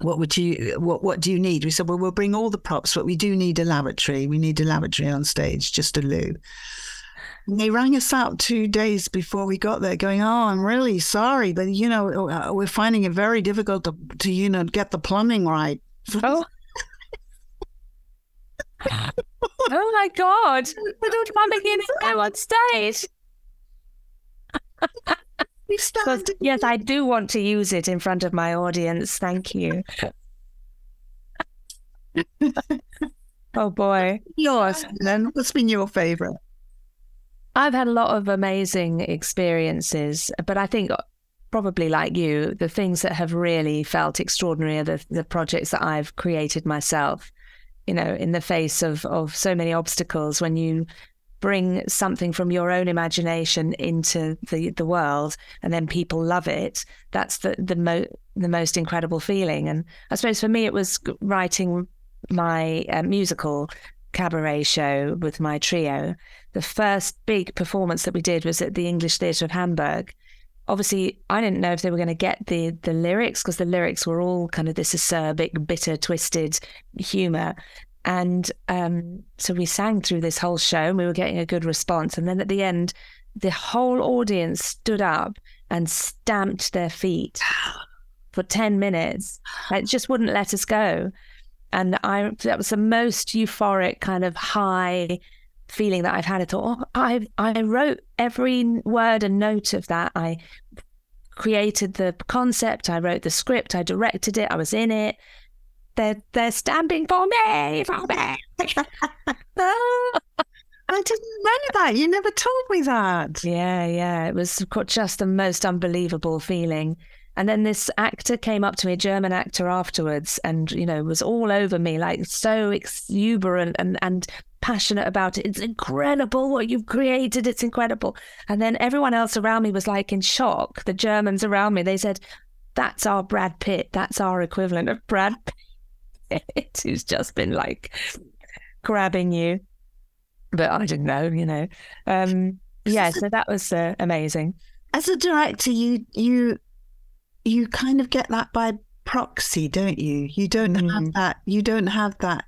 "What would you? What What do you need?" We said, "Well, we'll bring all the props, but we do need a lavatory. We need a lavatory on stage, just a loo." And they rang us out two days before we got there, going, "Oh, I'm really sorry, but you know, uh, we're finding it very difficult to, to you know, get the plumbing right." Oh. Oh my god! I don't plumbing in now on stage. yes, I do want to use it in front of my audience. Thank you. oh boy. Yours, then. What's been your favorite? I've had a lot of amazing experiences, but I think probably like you, the things that have really felt extraordinary are the, the projects that I've created myself. You know, in the face of, of so many obstacles, when you bring something from your own imagination into the, the world and then people love it, that's the, the, mo- the most incredible feeling. And I suppose for me, it was writing my uh, musical cabaret show with my trio. The first big performance that we did was at the English Theatre of Hamburg. Obviously, I didn't know if they were going to get the the lyrics because the lyrics were all kind of this acerbic, bitter, twisted humor. And um, so we sang through this whole show and we were getting a good response. And then at the end, the whole audience stood up and stamped their feet for 10 minutes. It just wouldn't let us go and I that was the most euphoric kind of high feeling that I've had. I thought, oh, I I wrote every word and note of that. I created the concept. I wrote the script. I directed it. I was in it. They're they're standing for me, for me. I didn't know that. You never told me that. Yeah, yeah. It was just the most unbelievable feeling. And then this actor came up to me, a German actor afterwards, and, you know, was all over me, like so exuberant and, and passionate about it. It's incredible what you've created. It's incredible. And then everyone else around me was like in shock. The Germans around me, they said, that's our Brad Pitt. That's our equivalent of Brad Pitt, who's just been like grabbing you. But I didn't know, you know. Um, yeah, so that was uh, amazing. As a director, you you you kind of get that by proxy, don't you? You don't mm. have that. You don't have that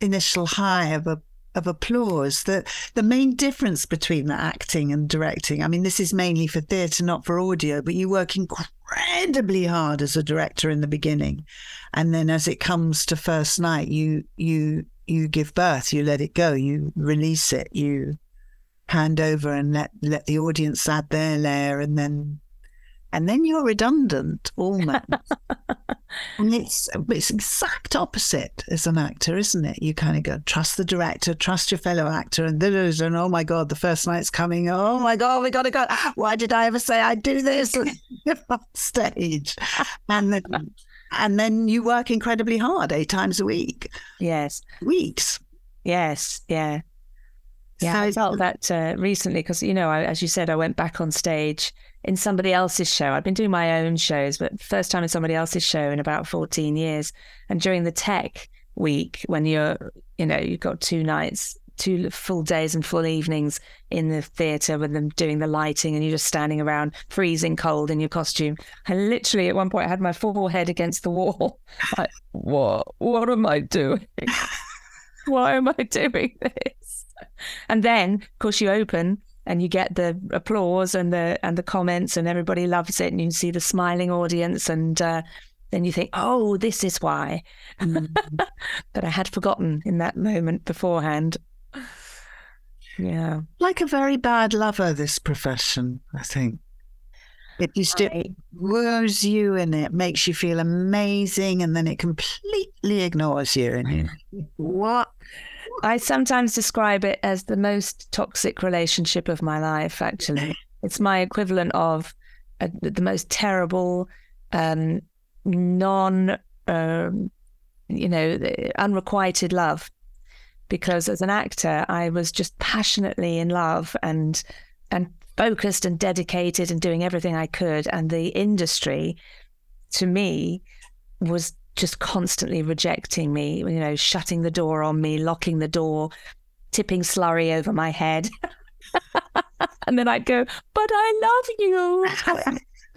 initial high of a of applause. The the main difference between the acting and directing. I mean, this is mainly for theatre, not for audio, but you work incredibly hard as a director in the beginning, and then as it comes to first night, you you you give birth, you let it go, you release it, you hand over and let let the audience add their layer, and then and then you're redundant almost. and it's it's exact opposite as an actor, isn't it? You kind of go trust the director, trust your fellow actor, and then and oh my god, the first night's coming. Oh my god, we gotta go. Why did I ever say I'd do this on stage? And then and then you work incredibly hard, eight times a week. Yes, weeks. Yes, yeah. Yeah, so, I felt that uh, recently because, you know, I, as you said, I went back on stage in somebody else's show. I've been doing my own shows, but first time in somebody else's show in about 14 years. And during the tech week, when you're, you know, you've got two nights, two full days and full evenings in the theatre with them doing the lighting and you're just standing around freezing cold in your costume. I literally at one point I had my forehead against the wall. Like, what? What am I doing? Why am I doing this? And then, of course, you open and you get the applause and the and the comments and everybody loves it and you see the smiling audience and uh, then you think oh this is why. Mm. but i had forgotten in that moment beforehand. Yeah. Like a very bad lover this profession i think. It just it woos you and it makes you feel amazing and then it completely ignores you and what I sometimes describe it as the most toxic relationship of my life, actually. It's my equivalent of a, the most terrible, um, non, um, you know, unrequited love. Because as an actor, I was just passionately in love and and focused and dedicated and doing everything I could. And the industry, to me, was just constantly rejecting me, you know, shutting the door on me, locking the door, tipping slurry over my head. and then I'd go, but I love you.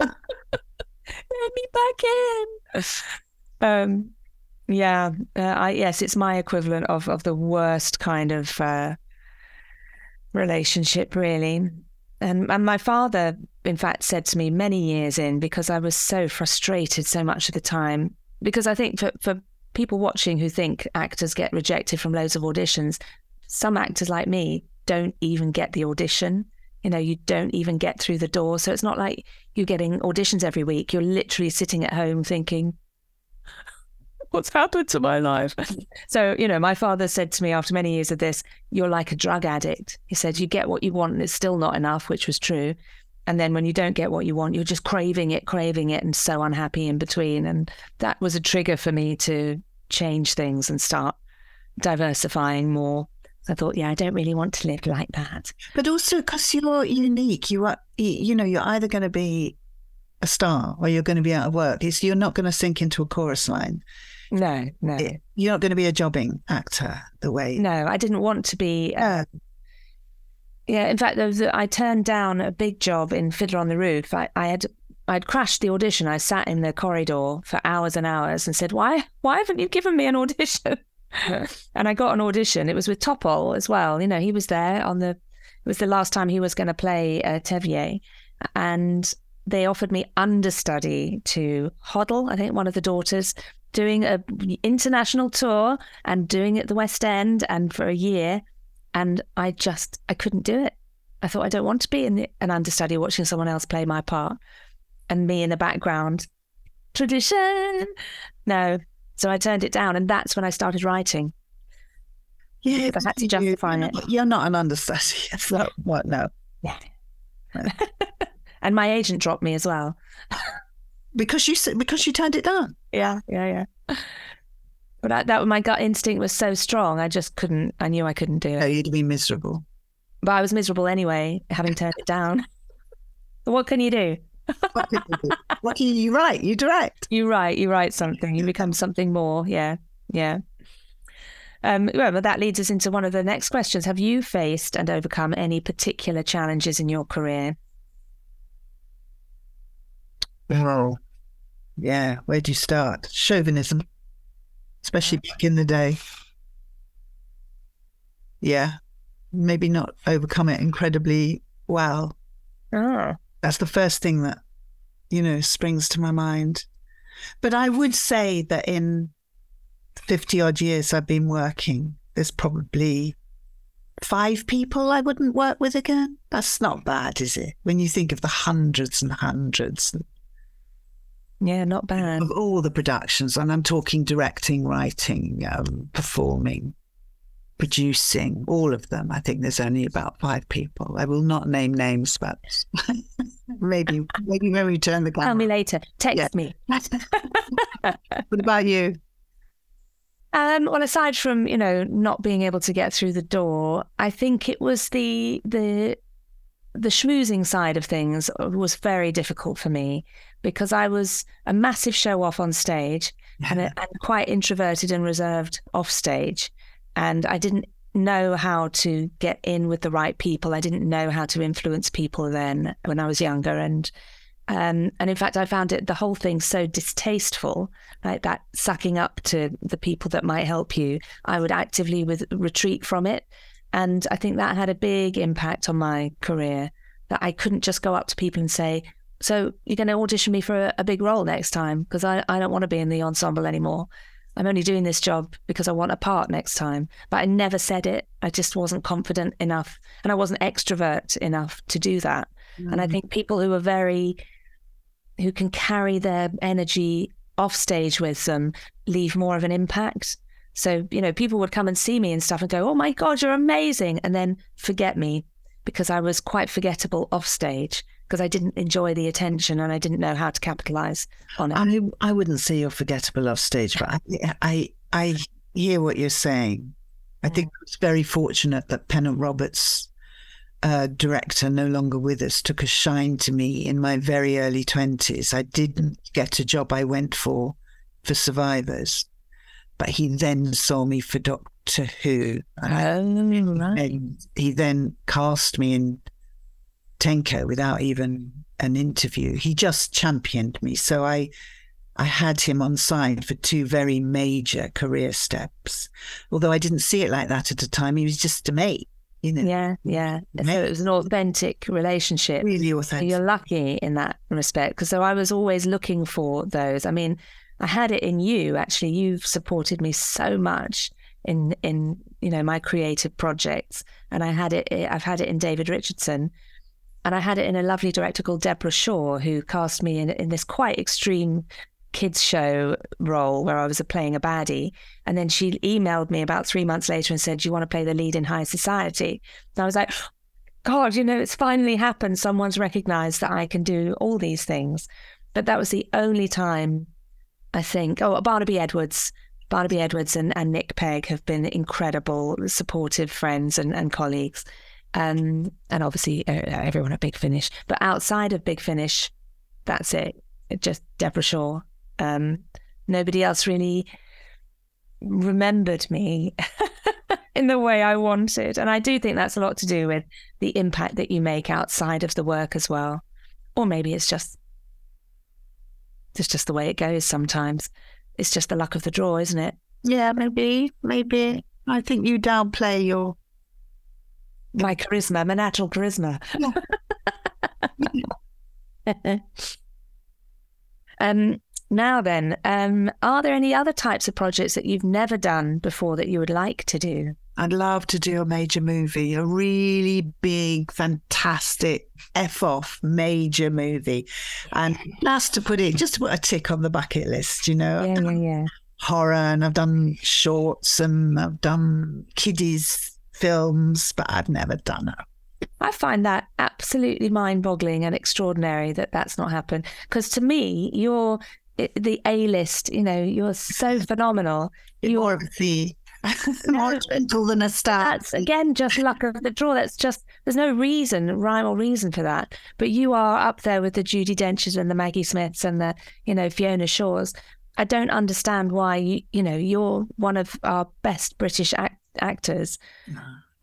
Let me back in. Um, yeah, uh, I, yes, it's my equivalent of, of the worst kind of uh, relationship, really. And, and my father, in fact, said to me many years in, because I was so frustrated so much of the time, because I think for, for people watching who think actors get rejected from loads of auditions, some actors like me don't even get the audition. You know, you don't even get through the door. So it's not like you're getting auditions every week. You're literally sitting at home thinking, what's happened to my life? so, you know, my father said to me after many years of this, you're like a drug addict. He said, you get what you want and it's still not enough, which was true. And then when you don't get what you want, you're just craving it, craving it, and so unhappy in between. And that was a trigger for me to change things and start diversifying more. I thought, yeah, I don't really want to live like that. But also because you're unique, you are, you know, you're either going to be a star or you're going to be out of work. It's, you're not going to sink into a chorus line. No, no. You're not going to be a jobbing actor the way. No, I didn't want to be. Uh, yeah, in fact, there was a, I turned down a big job in Fiddler on the Roof. I, I had I'd crashed the audition. I sat in the corridor for hours and hours and said, "Why, why haven't you given me an audition?" and I got an audition. It was with Topol as well. You know, he was there on the. It was the last time he was going to play uh, Tevye, and they offered me understudy to Hodel, I think one of the daughters, doing a international tour and doing it at the West End, and for a year. And I just, I couldn't do it. I thought, I don't want to be in the, an understudy watching someone else play my part and me in the background. Tradition. No. So I turned it down. And that's when I started writing. Yeah. I had to justify you, it. You're not an understudy. So what? No. Yeah. and my agent dropped me as well. because you because you turned it down. Yeah, yeah, yeah. But I, that my gut instinct was so strong, I just couldn't. I knew I couldn't do it. No, you'd be miserable. But I was miserable anyway, having turned it down. what can you do? what, can you, do? what can you write? You direct. You write. You write something. You become something more. Yeah, yeah. Um, well, that leads us into one of the next questions. Have you faced and overcome any particular challenges in your career? Oh, yeah. Where do you start? Chauvinism especially back in the day. yeah, maybe not overcome it incredibly well. Oh. That's the first thing that, you know, springs to my mind. But I would say that in 50 odd years I've been working, there's probably five people I wouldn't work with again. That's not bad, is it? When you think of the hundreds and hundreds. Yeah, not bad. Of all the productions, and I'm talking directing, writing, um, performing, producing, all of them. I think there's only about five people. I will not name names, but maybe maybe when we turn the camera. Tell me later. Text Yeah. me. what about you? Um, well, aside from you know not being able to get through the door, I think it was the the the schmoozing side of things was very difficult for me because I was a massive show off on stage and, and quite introverted and reserved off stage, and I didn't know how to get in with the right people. I didn't know how to influence people then when I was younger, and um, and in fact, I found it the whole thing so distasteful, like that sucking up to the people that might help you. I would actively with, retreat from it, and I think that had a big impact on my career. That I couldn't just go up to people and say, "So you're going to audition me for a, a big role next time?" Because I, I don't want to be in the ensemble anymore. I'm only doing this job because I want a part next time. But I never said it. I just wasn't confident enough, and I wasn't extrovert enough to do that. And I Mm. think people who are very who can carry their energy off stage with them leave more of an impact. So, you know, people would come and see me and stuff and go, Oh my God, you're amazing. And then forget me because I was quite forgettable off stage because I didn't enjoy the attention and I didn't know how to capitalize on it. I, I wouldn't say you're forgettable off stage, but I, I, I hear what you're saying. I think it's very fortunate that Pennant Roberts, uh, director, no longer with us, took a shine to me in my very early 20s. I didn't get a job I went for for Survivors, but he then saw me for Doctor Who. And he then cast me in Tenko without even an interview. He just championed me. So I I had him on side for two very major career steps. Although I didn't see it like that at the time. He was just a mate, you know. Yeah, yeah. So it was an authentic relationship. Really authentic. You're lucky in that respect because so I was always looking for those. I mean, I had it in you. Actually, you've supported me so much in in you know my creative projects, and I had it. I've had it in David Richardson, and I had it in a lovely director called Deborah Shaw, who cast me in in this quite extreme kids show role where I was playing a baddie. And then she emailed me about three months later and said, Do you want to play the lead in High Society? And I was like, God, you know, it's finally happened. Someone's recognized that I can do all these things. But that was the only time I think, oh, Barnaby Edwards. Barnaby Edwards and, and Nick Pegg have been incredible, supportive friends and, and colleagues. Um, and obviously, uh, everyone at Big Finish. But outside of Big Finish, that's it. It just Deborah Shaw. Um, nobody else really remembered me in the way I wanted. And I do think that's a lot to do with the impact that you make outside of the work as well. Or maybe it's just it's just the way it goes sometimes. It's just the luck of the draw, isn't it? Yeah, maybe, maybe. I think you downplay your my charisma, my natural charisma. um, now then, um, are there any other types of projects that you've never done before that you would like to do? I'd love to do a major movie, a really big, fantastic, F off major movie. And that's to put it, just to put a tick on the bucket list, you know? Yeah, yeah, yeah. Horror, and I've done shorts and I've done kiddies films, but I've never done it. I find that absolutely mind boggling and extraordinary that that's not happened. Because to me, you're eh, the A list, you know, you're so phenomenal. You're the more gentle than a star. That's again just luck of the draw. That's just there's no reason, rhyme or reason for that. But you are up there with the Judy Denchs and the Maggie Smiths and the you know Fiona Shaws. I don't understand why you you know you're one of our best British act- actors.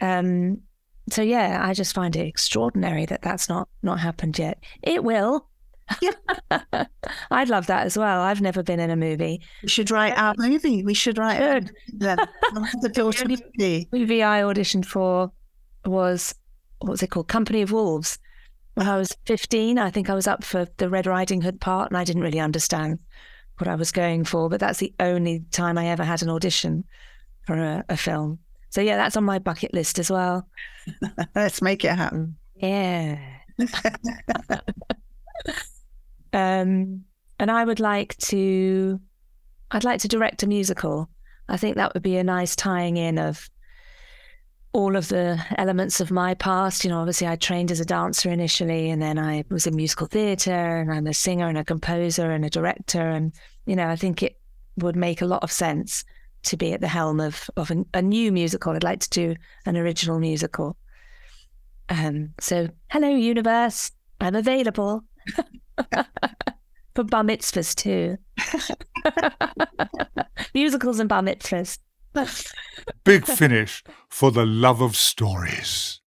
Um, so yeah, I just find it extraordinary that that's not not happened yet. It will, I'd love that as well. I've never been in a movie. We should write our movie. We should write Good. the daughter movie. movie I auditioned for was what was it called? Company of Wolves. When I was 15, I think I was up for the Red Riding Hood part and I didn't really understand what I was going for, but that's the only time I ever had an audition for a, a film. So yeah, that's on my bucket list as well. Let's make it happen. Yeah. um, and I would like to, I'd like to direct a musical. I think that would be a nice tying in of all of the elements of my past. You know, obviously I trained as a dancer initially, and then I was in musical theatre, and I'm a singer and a composer and a director. And, you know, I think it would make a lot of sense to be at the helm of, of a, a new musical. I'd like to do an original musical. Um, so, hello, universe. I'm available for bar mitzvahs too. Musicals and bar mitzvahs. Big finish for the love of stories.